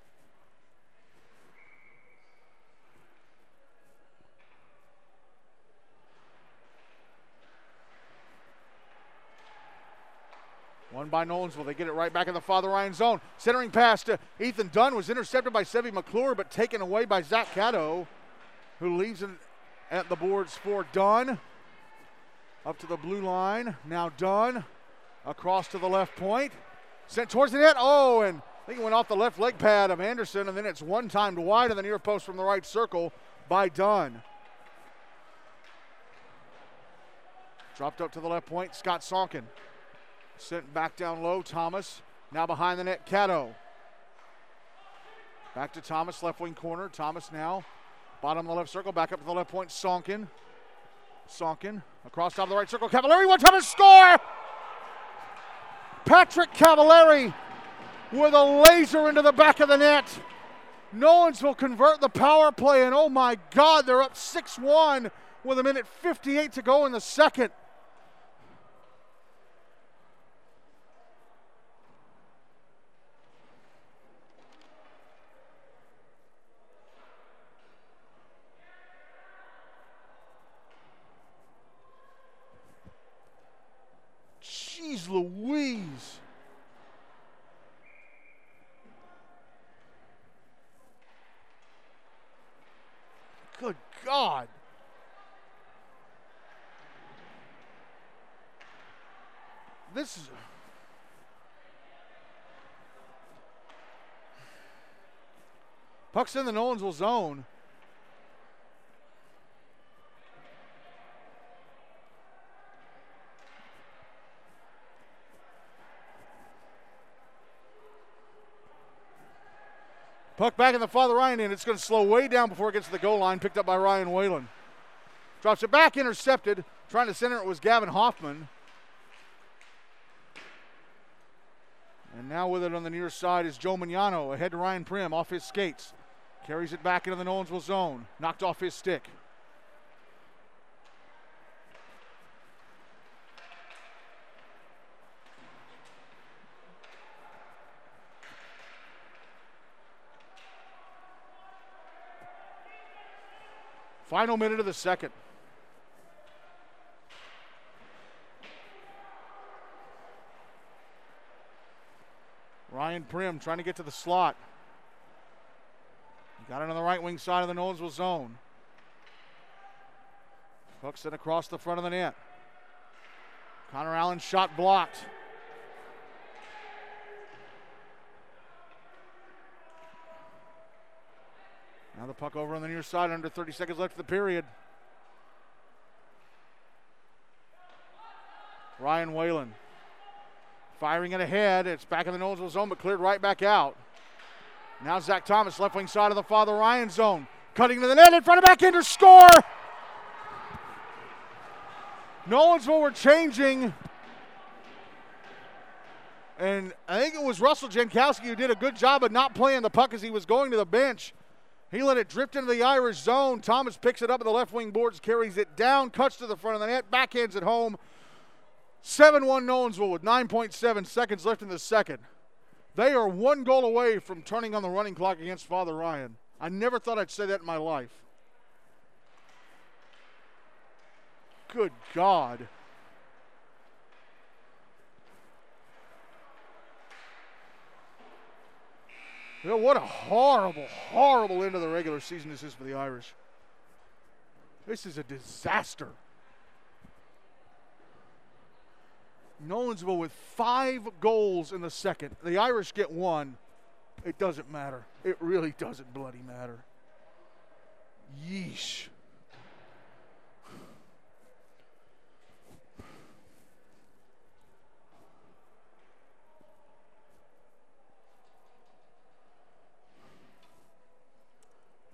One by Nolensville. They get it right back in the Father Ryan zone. Centering pass to Ethan Dunn was intercepted by Sevi McClure, but taken away by Zach Cato, who leaves it at the boards for Dunn. Up to the blue line. Now Dunn across to the left point. Sent towards the net. Oh, and I think it went off the left leg pad of Anderson, and then it's one timed wide in the near post from the right circle by Dunn. Dropped up to the left point. Scott Sonkin Sent back down low, Thomas. Now behind the net, Cato. Back to Thomas, left wing corner. Thomas now, bottom of the left circle, back up to the left point, Sonkin. Sonkin across top of the right circle. Cavallari one time and score! Patrick Cavallari with a laser into the back of the net. Nolensville convert the power play, and oh my God, they're up 6 1 with a minute 58 to go in the second. Jeez Louise. Good God. This is. Puck's in the Nolensville zone. Puck back in the Father Ryan end. It's going to slow way down before it gets to the goal line. Picked up by Ryan Whalen. Drops it back, intercepted. Trying to center it was Gavin Hoffman. And now with it on the near side is Joe Mignano ahead to Ryan Prim off his skates. Carries it back into the Nolensville zone. Knocked off his stick. Final minute of the second. Ryan Prim trying to get to the slot. Got it on the right wing side of the Nolensville zone. Hooks it across the front of the net. Connor Allen shot blocked. Now the puck over on the near side, under 30 seconds left of the period. Ryan Whalen firing it ahead. It's back in the Nolensville zone, but cleared right back out. Now Zach Thomas, left wing side of the Father Ryan zone. Cutting to the net in front of backhander, score! Nolensville were changing. And I think it was Russell Jankowski who did a good job of not playing the puck as he was going to the bench. He let it drift into the Irish zone. Thomas picks it up at the left wing boards, carries it down, cuts to the front of the net, backhands it home. 7 1 Nolensville with 9.7 seconds left in the second. They are one goal away from turning on the running clock against Father Ryan. I never thought I'd say that in my life. Good God. What a horrible, horrible end of the regular season this is for the Irish. This is a disaster. Nolensville with five goals in the second. The Irish get one. It doesn't matter. It really doesn't bloody matter. Yeesh.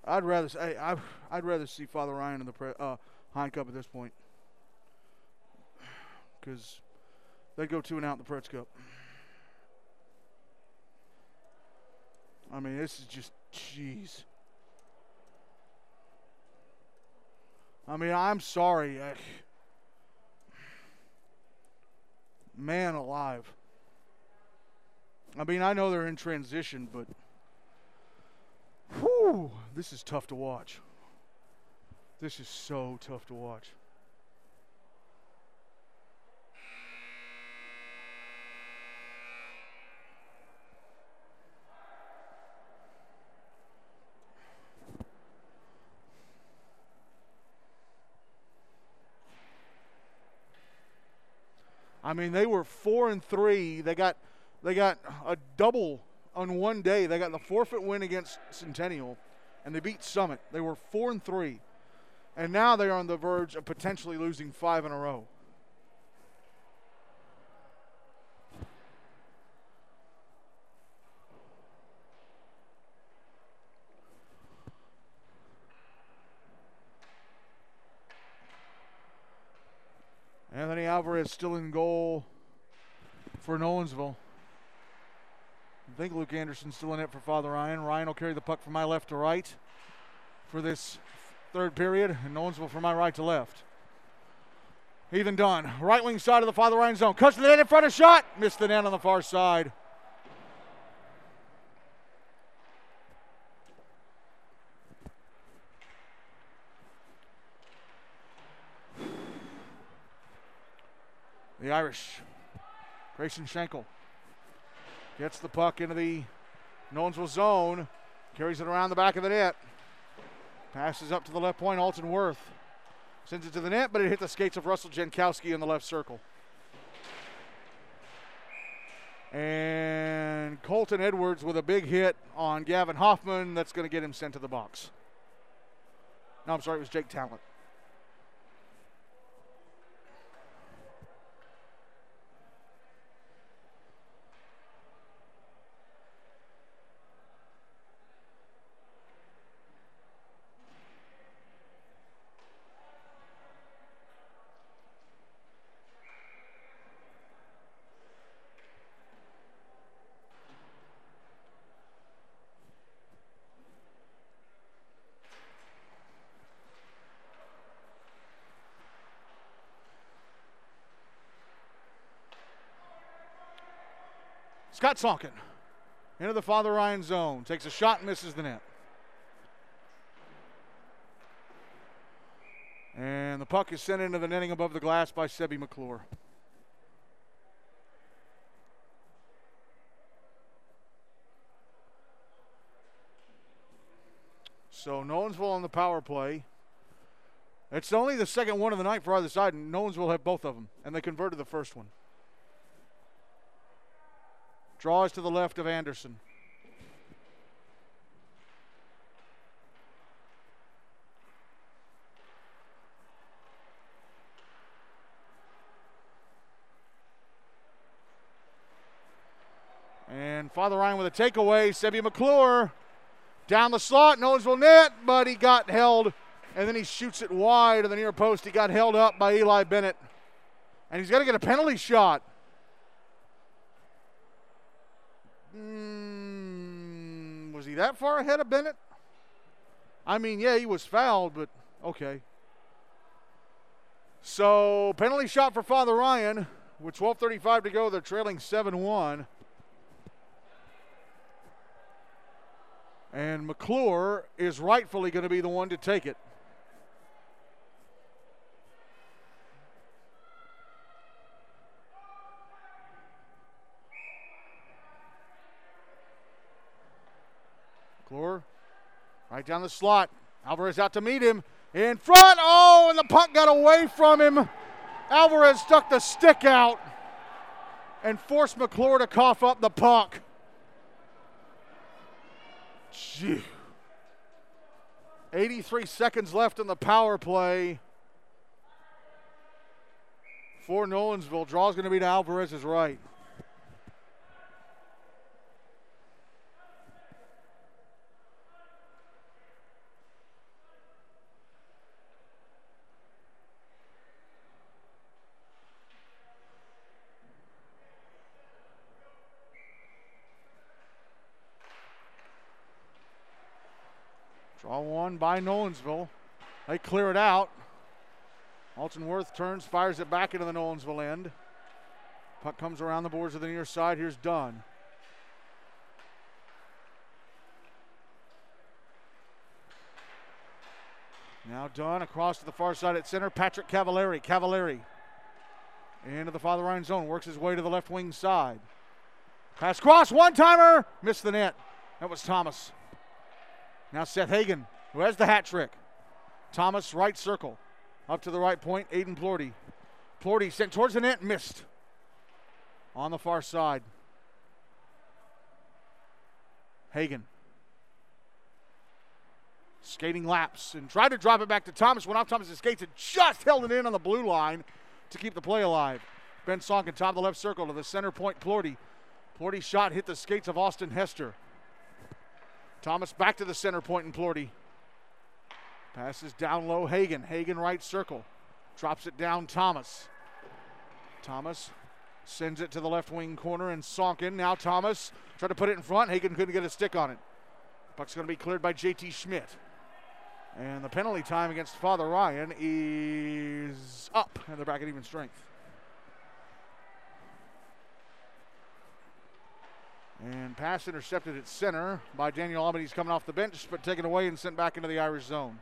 I'd rather say I, I'd rather see Father Ryan in the pre, uh, Cup at this point because they go two and out in the Preds Cup. I mean, this is just, jeez. I mean, I'm sorry. I, man alive. I mean, I know they're in transition, but this is tough to watch. This is so tough to watch. I mean, they were four and three. They got they got a double on one day. They got the forfeit win against Centennial, and they beat Summit. They were four and three, and now they are on the verge of potentially losing five in a row. Anthony Alvarez still in goal. for Nolensville. I think Luke Anderson's still in it for Father Ryan. Ryan will carry the puck from my left to right for this third period, and Nolensville from my right to left. Ethan Dunn, right wing side of the Father Ryan zone. Cuts the net in front of shot. Missed the net on the far side. The Irish. Grayson Schenkel gets the puck into the Nolensville zone, carries it around the back of the net. Passes up to the left point, Alton Worth. Sends it to the net, but it hit the skates of Russell Jankowski in the left circle. And Colton Edwards with a big hit on Gavin Hoffman. That's going to get him sent to the box. No, I'm sorry, it was Jake Talent. Scott Sonkin into the Father Ryan zone. Takes a shot and misses the net. And the puck is sent into the netting above the glass by Sebi McClure. So Nolensville on the power play. It's only the second one of the night for either side, and Nolensville have both of them, and they converted the first one. Draws to the left of Anderson. And Father Ryan with a takeaway. Sebby McClure down the slot. Nolensville net, but he got held. And then he shoots it wide of the near post. He got held up by Eli Bennett. And he's got to get a penalty shot. Mm, was he that far ahead of Bennett? I mean, yeah, he was fouled, but okay. So, penalty shot for Father Ryan with 12.35 to go. They're trailing 7 1. And McClure is rightfully going to be the one to take it. McClure right down the slot. Alvarez out to meet him. In front. Oh, and the puck got away from him. Alvarez stuck the stick out and forced McClure to cough up the puck. Gee. 83 seconds left in the power play for Nolensville. Draw's is going to be to Alvarez's right. One by Nolensville. They clear it out. Alton Worth turns, fires it back into the Nolensville end. Puck comes around the boards of the near side. Here's Dunn. Now Dunn across to the far side at center. Patrick Cavallari. Cavallari into the Father Ryan zone. Works his way to the left wing side. Pass cross. One timer. Missed the net. That was Thomas. Now Seth Hagan, who has the hat trick. Thomas, right circle. Up to the right point, Aiden Plorty. Plorty sent towards the net, missed. On the far side. Hagan. Skating laps and tried to drop it back to Thomas. Went off Thomas's skates and just held it in on the blue line to keep the play alive. Ben Sonkin, top of the left circle to the center point, Plorty. Plorty's shot hit the skates of Austin Hester. Thomas back to the center point in Plorty. Passes down low, Hagan. Hagan right circle. Drops it down, Thomas. Thomas Sends it to the left wing corner and Sonkin. Now Thomas tried to put it in front. Hagan couldn't get a stick on it. Puck's going to be cleared by JT Schmidt. And the penalty time against Father Ryan is up, and they're back at even strength. And pass intercepted at center by Daniel Albanese coming off the bench, but taken away and sent back into the Irish zone.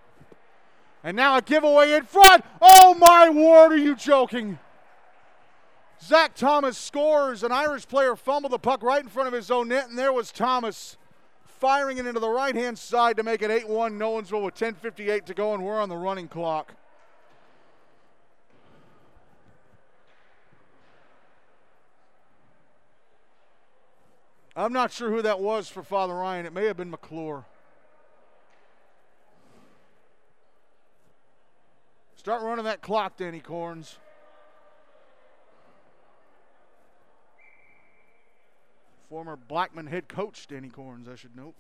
And now a giveaway in front. Oh my word, are you joking? Zach Thomas scores. An Irish player fumbled the puck right in front of his own net, and there was Thomas firing it into the right hand side to make it 8 1 Nolensville with 10.58 to go, and we're on the running clock. I'm not sure who that was for Father Ryan. It may have been McClure. Start running that clock, Danny Corns. Former Blackman head coach Danny Corns, I should note.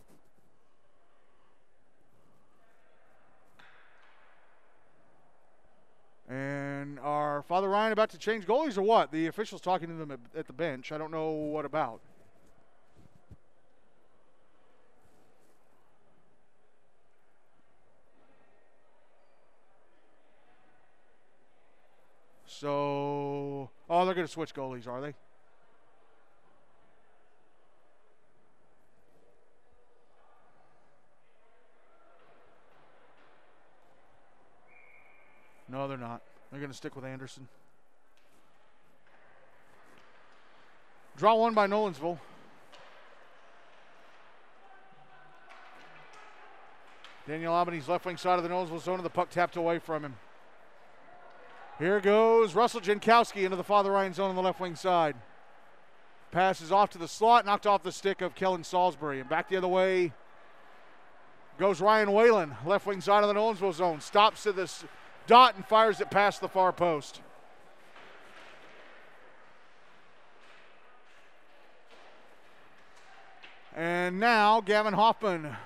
And are Father Ryan about to change goalies or what? The officials talking to them at the bench. I don't know what about. So, oh, they're going to switch goalies, are they? No, they're not. They're going to stick with Anderson. Draw one by Nolensville. Daniel Albanese left wing side of the Nolensville zone, the puck tapped away from him. Here goes Russell Jankowski into the Father Ryan zone on the left wing side. Passes off to the slot, knocked off the stick of Kellen Salisbury. And back the other way goes Ryan Whalen, left wing side of the Nolensville zone. Stops to this dot and fires it past the far post. And now Gavin Hoffman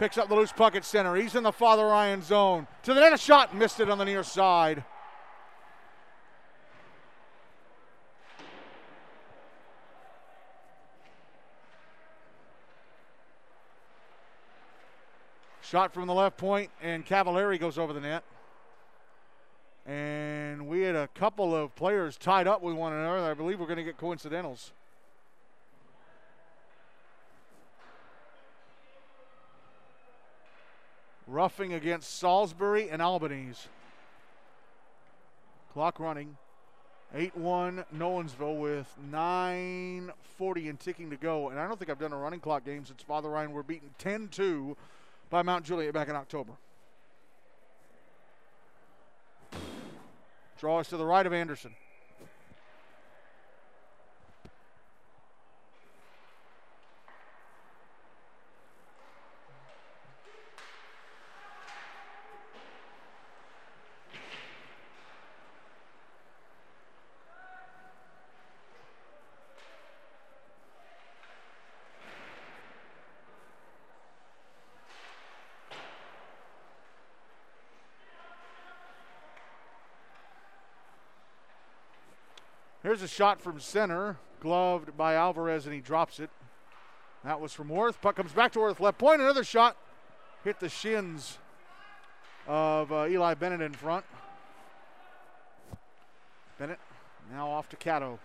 picks up the loose puck at center. He's in the Father Ryan zone. To the net, a shot, missed it on the near side. Shot from the left point, and Cavallari goes over the net. And we had a couple of players tied up with one another. I believe we're going to get coincidentals. Roughing against Salisbury and Albanese. Clock running. 8 1 Nolensville with 9.40 and ticking to go. And I don't think I've done a running clock game since Father Ryan were beaten 10 2 by Mount Juliet back in October. Draw us to the right of Anderson. Here's a shot from center, gloved by Alvarez, and he drops it. That was from Worth. Puck comes back to Worth, left point. Another shot hit the shins of uh, Eli Bennett in front. Bennett now off to Cato.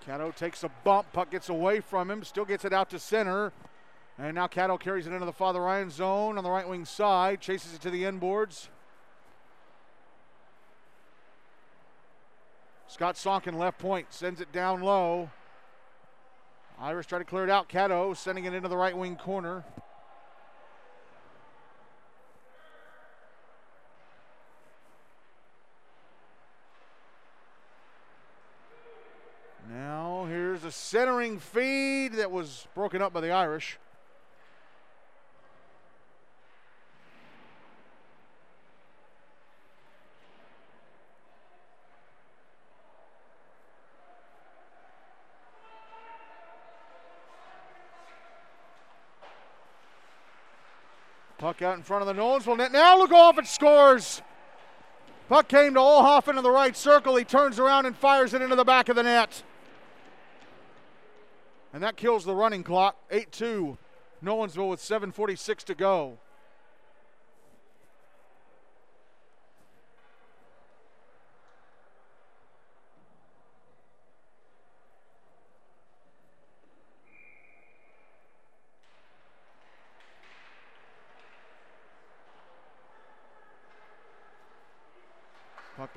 Cato takes a bump. Puck gets away from him. Still gets it out to center. And now Cato carries it into the Father Ryan zone on the right wing side. Chases it to the end Scott Sonkin left point, sends it down low. Irish try to clear it out. Cato sending it into the right wing corner. Now here's a centering feed that was broken up by the Irish. Puck out in front of the Nolensville net. Now it scores. Puck came to Olhoff into the right circle. He turns around and fires it into the back of the net. And that kills the running clock. 8 2. Nolensville with 7.46 to go.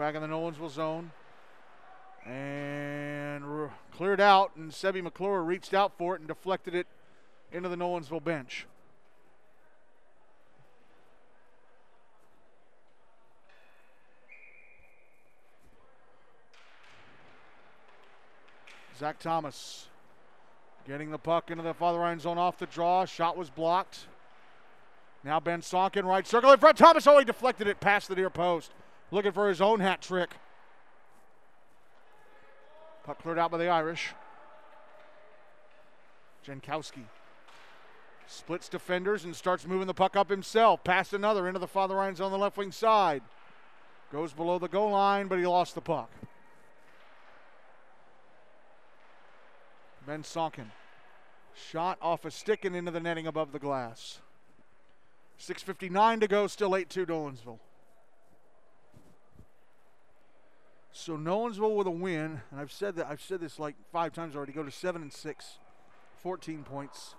Back in the Nolensville zone. And cleared out, and Sebi McClure reached out for it and deflected it into the Nolensville bench. Zach Thomas getting the puck into the Father Ryan zone off the draw. Shot was blocked. Now Ben Sonkin, right circle in front. Thomas, oh, he deflected it past the near post looking for his own hat trick. Puck cleared out by the Irish. Jankowski splits defenders and starts moving the puck up himself. Past another into the Father Ryan's on the left wing side. Goes below the goal line, but he lost the puck. Ben Sonkin. Shot off a stick and into the netting above the glass. 6.59 to go, still 8 2 Nolensville. So Nolensville with a win, and I've said that I've said this like five times already. Go to seven and six, 14 points.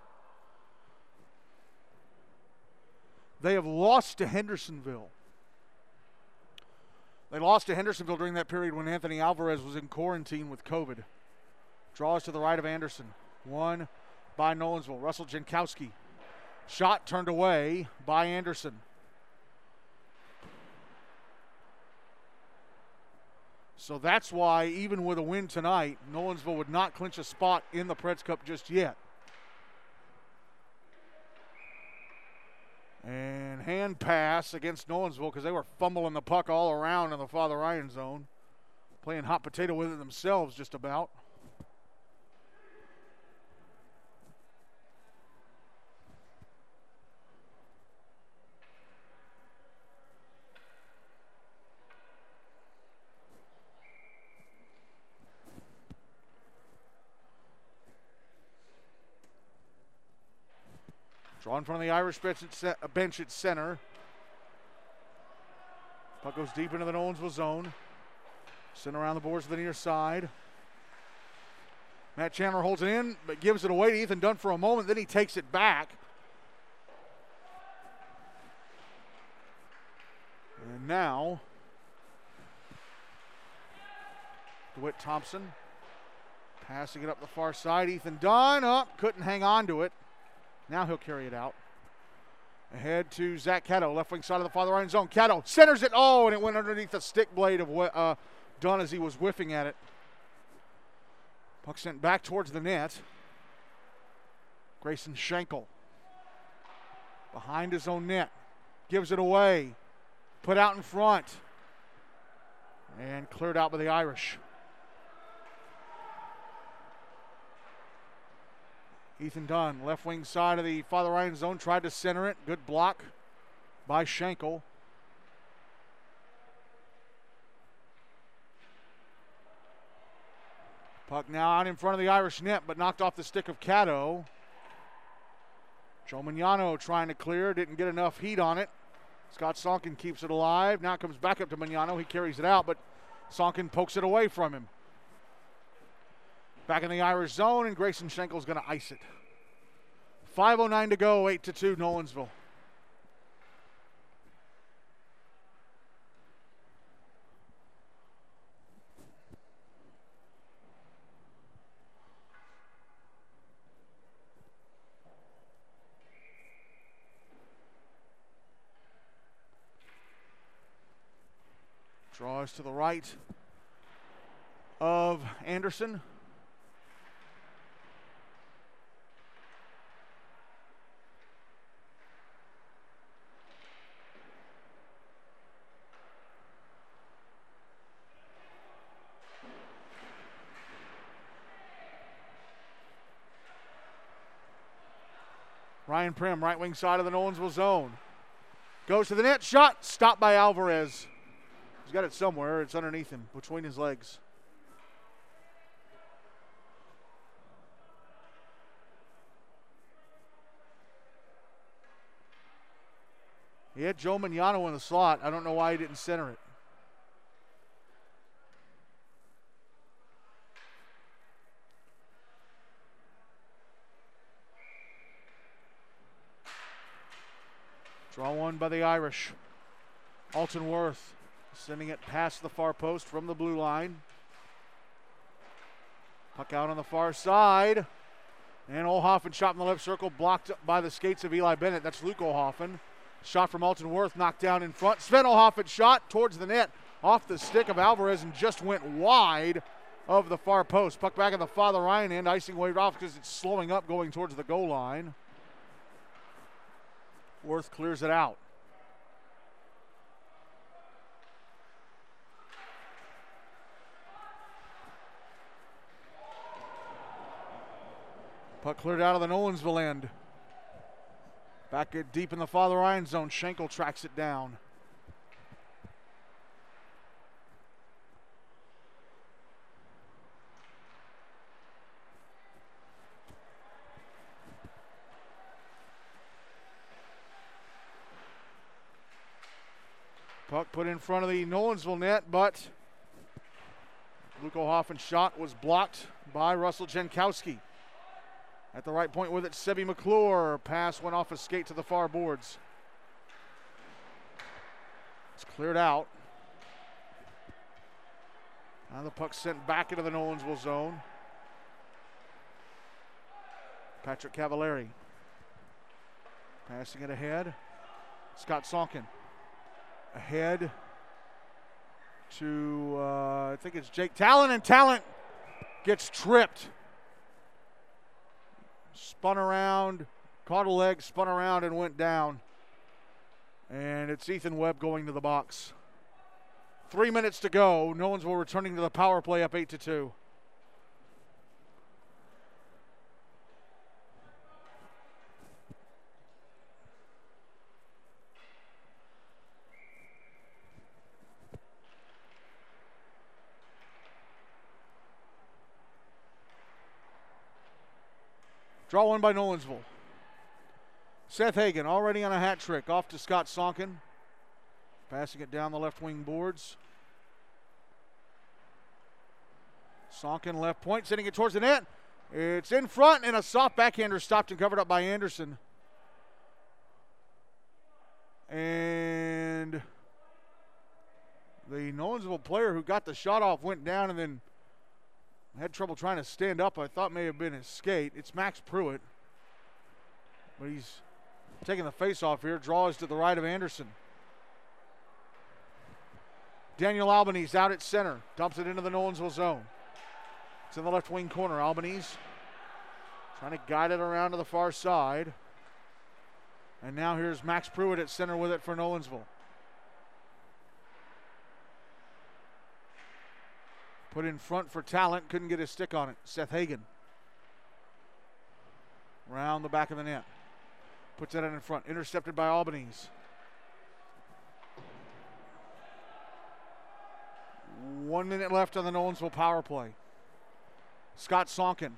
They have lost to Hendersonville. They lost to Hendersonville during that period when Anthony Alvarez was in quarantine with COVID. Draws to the right of Anderson. One by Nolensville. Russell Jankowski. Shot turned away by Anderson. So that's why, even with a win tonight, Nolensville would not clinch a spot in the Preds Cup just yet. And hand pass against Nolensville because they were fumbling the puck all around in the Father Ryan zone, playing hot potato with it themselves just about. Draw in front of the Irish bench at, uh, bench at center. Puck goes deep into the Nolensville zone. Sent around the boards to the near side. Matt Chandler holds it in, but gives it away to Ethan Dunn for a moment. Then he takes it back. And now, DeWitt Thompson passing it up the far side. Ethan Dunn up, oh, couldn't hang on to it. Now he'll carry it out. Ahead to Zach Cato, left wing side of the Father Ryan zone. Cato centers it. Oh, and it went underneath the stick blade of uh, Dunn as he was whiffing at it. Puck sent back towards the net. Grayson Schenkel behind his own net. Gives it away. Put out in front. And cleared out by the Irish. Ethan Dunn, left wing side of the Father Ryan zone, tried to center it. Good block by Schenkel. Puck now out in front of the Irish net, but knocked off the stick of Cato. Joe Mignano trying to clear, didn't get enough heat on it. Scott Sonkin keeps it alive. Now it comes back up to Mignano. He carries it out, but Sonkin pokes it away from him. Back in the Irish zone, and Grayson Schenkel's going to ice it. 5.09 to go, 8 to 2, Nolensville. Draws to the right of Anderson. Ryan Prim, right wing side of the Nolensville zone. Goes to the net, shot, stopped by Alvarez. He's got it somewhere. It's underneath him, between his legs. He had Joe Mignano in the slot. I don't know why he didn't center it. Draw one by the Irish. Alton Worth sending it past the far post from the blue line. Puck out on the far side. And Olhoffen shot in the left circle, blocked by the skates of Eli Bennett. That's Luke Olhoffen. Shot from Alton Worth, knocked down in front. Sven Olhoffen shot towards the net, off the stick of Alvarez, and just went wide of the far post. Puck back in the Father Ryan end, icing waved off because it's slowing up going towards the goal line. Worth clears it out. Puck cleared out of the Nolensville end. Back it deep in the Father Ryan zone. Schenkel tracks it down. Puck put in front of the Nolensville net, but Luke Hoffman's shot was blocked by Russell Jankowski. At the right point with it, Sebi McClure. Pass went off a skate to the far boards. It's cleared out. Now the puck sent back into the Nolensville zone. Patrick Cavallari. Passing it ahead. Scott Sonkin ahead to, uh, I think it's Jake Talent, and Talent gets tripped. Spun around, caught a leg, spun around, and went down. And it's Ethan Webb going to the box. Three minutes to go. No one's Nolensville returning to the power play up 8 to 2. Draw one by Nolensville. Seth Hagan already on a hat trick. Off to Scott Sonkin. Passing it down the left wing boards. Sonkin left point, sending it towards the net. It's in front, and a soft backhander stopped and covered up by Anderson. And the Nolensville player who got the shot off went down and then had trouble trying to stand up. I thought may have been his skate. It's Max Pruitt. But he's taking the face off here. Draws to the right of Anderson. Daniel Albanese out at center. Dumps it into the Nolensville zone. It's in the left wing corner. Albanese trying to guide it around to the far side. And now here's Max Pruitt at center with it for Nolensville. Put in front for talent, couldn't get his stick on it. Seth Hagan. Round the back of the net. Puts that in front. Intercepted by Albanese. One minute left on the Nolensville power play. Scott Sonkin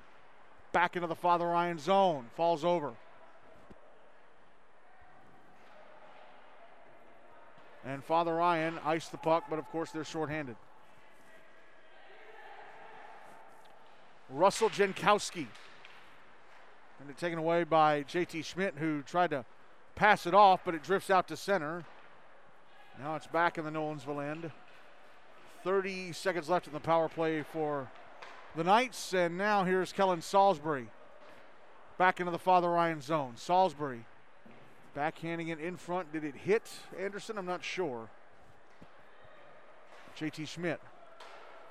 back into the Father Ryan zone. Falls over. And Father Ryan iced the puck, but of course they're shorthanded. Russell Jankowski. And it taken away by JT Schmidt, who tried to pass it off, but it drifts out to center. Now it's back in the Nolensville end. 30 seconds left in the power play for the Knights. And now here's Kellen Salisbury back into the Father Ryan zone. Salisbury backhanding it in front. Did it hit Anderson? I'm not sure. JT Schmidt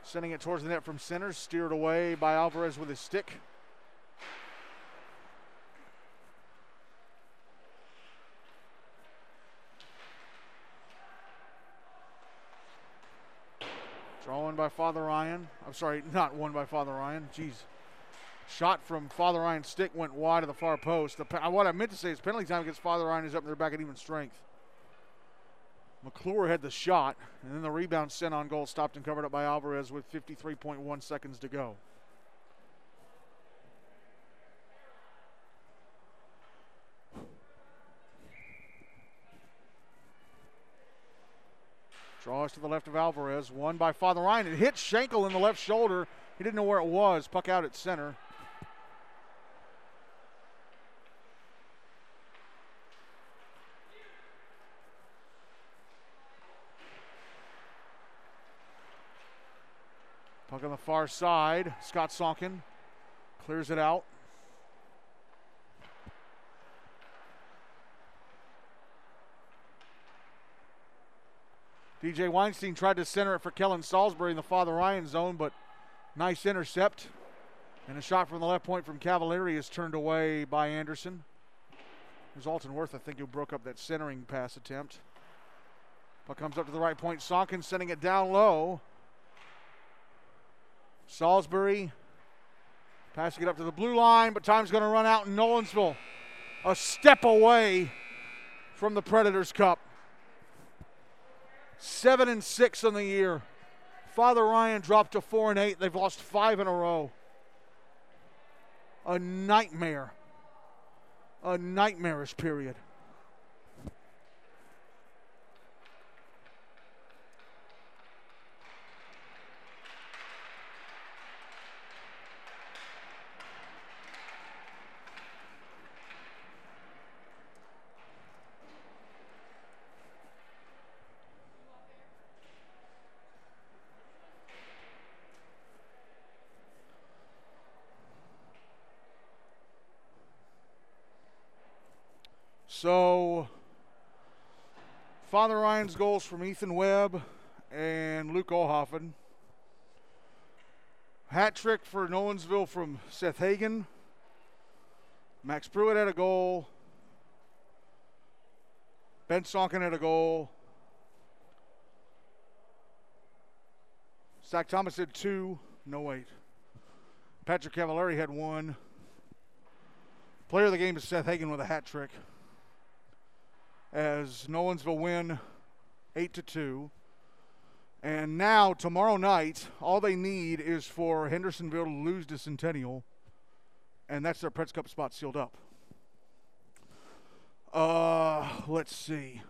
Sending it towards the net from center, steered away by Alvarez with his stick. Drawn by Father Ryan. I'm sorry, not one by Father Ryan. Jeez. Shot from Father Ryan's stick went wide of the far post. The, what I meant to say is penalty time against Father Ryan is up in there back at even strength. McClure had the shot, and then the rebound sent on goal, stopped and covered up by Alvarez with 53.1 seconds to go. Draws to the left of Alvarez, won by Father Ryan. It hit Schenkel in the left shoulder. He didn't know where it was. Puck out at center. Puck on the far side. Scott Sonkin clears it out. DJ Weinstein tried to center it for Kellen Salisbury in the Father Ryan zone, but nice intercept. And a shot from the left point from Cavalieri is turned away by Anderson. There's Alton Worth, I think, who broke up that centering pass attempt. Puck comes up to the right point. Sonkin sending it down low. Salisbury passing it up to the blue line, but time's going to run out in Nolensville. A step away from the Predators Cup. Seven and six on the year. Father Ryan dropped to four and eight. They've lost five in a row. A nightmare. A nightmarish period. So, Father Ryan's goals from Ethan Webb and Luke Olhoffen. Hat trick for Nolensville from Seth Hagan. Max Pruitt had a goal. Ben Sonkin had a goal. Zach Thomas had two. No, wait. Patrick Cavallari had one. Player of the game is Seth Hagan with a hat trick as Nolensville win 8 to 2. And now, tomorrow night, all they need is for Hendersonville to lose to Centennial, and that's their Preds Cup spot sealed up. Uh, let's see.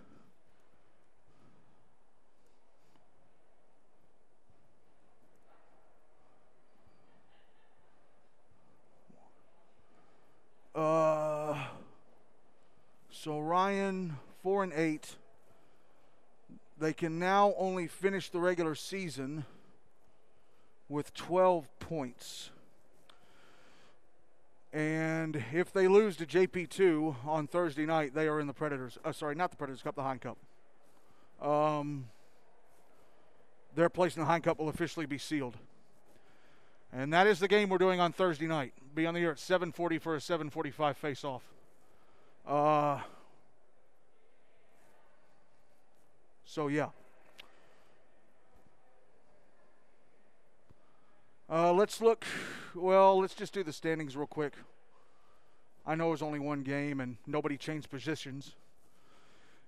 Uh, so Ryan four and eight. They can now only finish the regular season with 12 points. And if they lose to JP2 on Thursday night, they are in the Predators. Uh, sorry, not the Predators Cup, the Hein Cup. Um, their place in the Hein Cup will officially be sealed. And that is the game we're doing on Thursday night. Be on the air at 7:40 for a 7:45 face-off. Uh, So, yeah. Uh, let's look. Well, let's just do the standings real quick. I know it was only one game and nobody changed positions.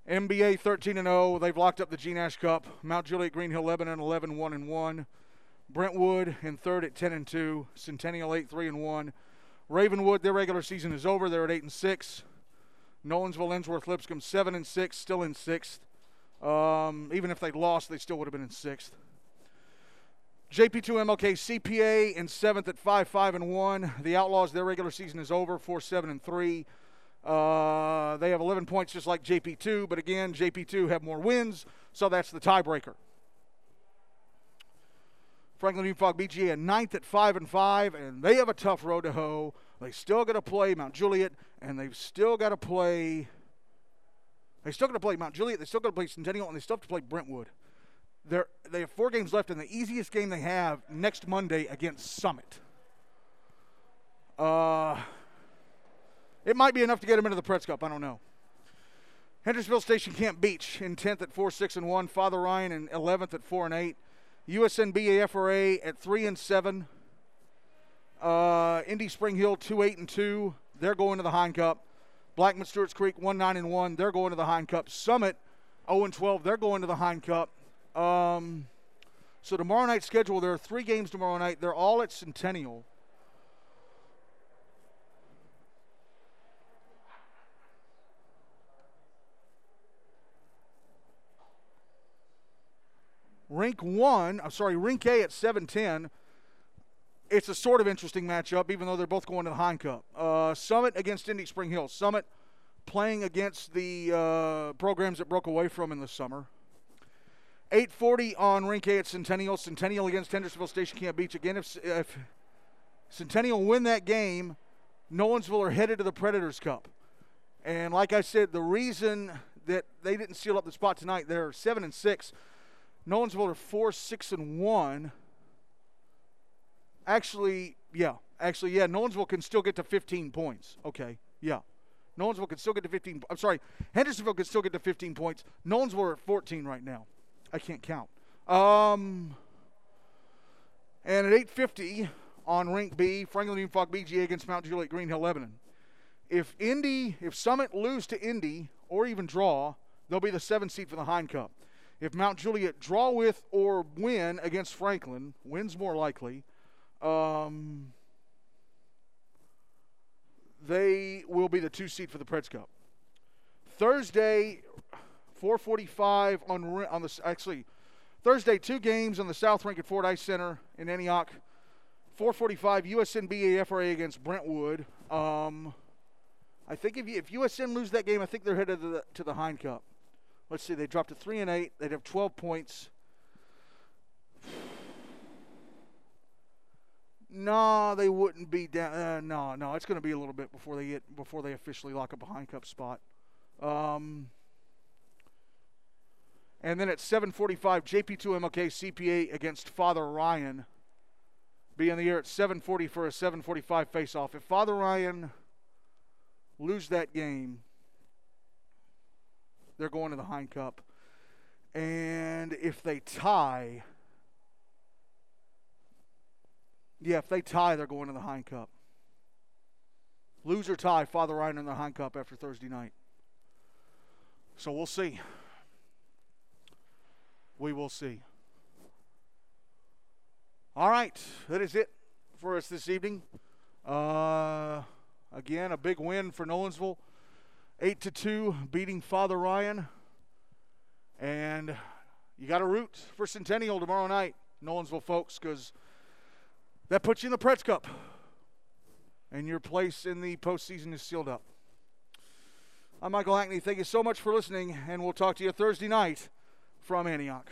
MBA 13 and 0. They've locked up the G Nash Cup. Mount Juliet Green Hill Lebanon 11 1 and 1. Brentwood in third at 10 and 2. Centennial 8 3 and 1. Ravenwood, their regular season is over. They're at 8 and 6. Nolensville, Ensworth, Lipscomb 7 and 6, still in sixth. Um, even if they lost, they still would have been in sixth. JP2 MLK CPA in seventh at five five and one. The Outlaws, their regular season is over, four seven and three. Uh, they have 11 points just like JP2, but again, JP2 have more wins, so that's the tiebreaker. Franklin Union Fogg BGA ninth at five and five, and they have a tough road to hoe. They still got to play Mount Juliet, and they've still got to play they still got to play Mount Juliet. They still got to play Centennial, and they still have to play Brentwood. They're, they have four games left, and the easiest game they have next Monday against Summit. Uh, it might be enough to get them into the Preds Cup. I don't know. Hendersonville Station Camp Beech in 10th at 4 6 and 1. Father Ryan in 11th at 4 and 8. USNB FRA at 3 and 7. Uh, Indy Spring Hill 2 8 and 2. They're going to the Hein Cup. Blackman Stewart's Creek one nine and one. They're going to the Hein Cup. Summit 0 and 12. They're going to the Hein Cup. Um, so tomorrow night's schedule, there are three games tomorrow night. They're all at Centennial. Rink one, I'm sorry, Rink A at 710. It's a sort of interesting matchup, even though they're both going to the Hein Cup. Uh, Summit against Indy Spring Hill. Summit playing against the uh, programs that broke away from in the summer. 840 on Rink A at Centennial. Centennial against Hendersonville Station Camp Beech. Again, if, if Centennial win that game, Nolensville are headed to the Predators Cup. And like I said, the reason that they didn't seal up the spot tonight, they're 7 and 6. Nolensville are 4 6 and 1. Actually, yeah. Actually, yeah, Nolensville can still get to 15 points. Okay, yeah. Nolensville can still get to 15. I'm sorry, Hendersonville can still get to 15 points. Nolensville are at 14 right now. I can't count. Um, and at 8:50 on Rink B, Franklin Union Falk BGA against Mount Juliet Green Hill Lebanon. If Indy, if Summit lose to Indy or even draw, they'll be the seventh seed for the Hein Cup. If Mount Juliet draw with or win against Franklin, wins more likely. Um, they will be the two seed for the Preds Cup. Thursday, 4:45 on on the actually Thursday two games on the South Rink at Ford Ice Center in Antioch. 4:45 USN FRA against Brentwood. Um, I think if, you, if USN lose that game, I think they're headed to the, to the Cup. Let's see, they dropped to three and eight. They'd have 12 points. No, they wouldn't be down. Uh, no, no, it's going to be a little bit before they get before they officially lock up a Hein Cup spot. Um, and then at 7:45, JP2 MLK CPA against Father Ryan. Be in the air at 7:40 for a 7:45 face-off. If Father Ryan lose that game, they're going to the Hein Cup. And if they tie, yeah, if they tie, they're going to the Hein Cup. Lose or tie, Father Ryan in the Hein Cup after Thursday night. So we'll see. We will see. All right, that is it for us this evening. Uh, again, a big win for Nolensville, eight to two, beating Father Ryan, and you got to root for Centennial tomorrow night, Nolensville folks, because that puts you in the Preds Cup, and your place in the postseason is sealed up. I'm Michael Hackney. Thank you so much for listening, and we'll talk to you Thursday night from Antioch.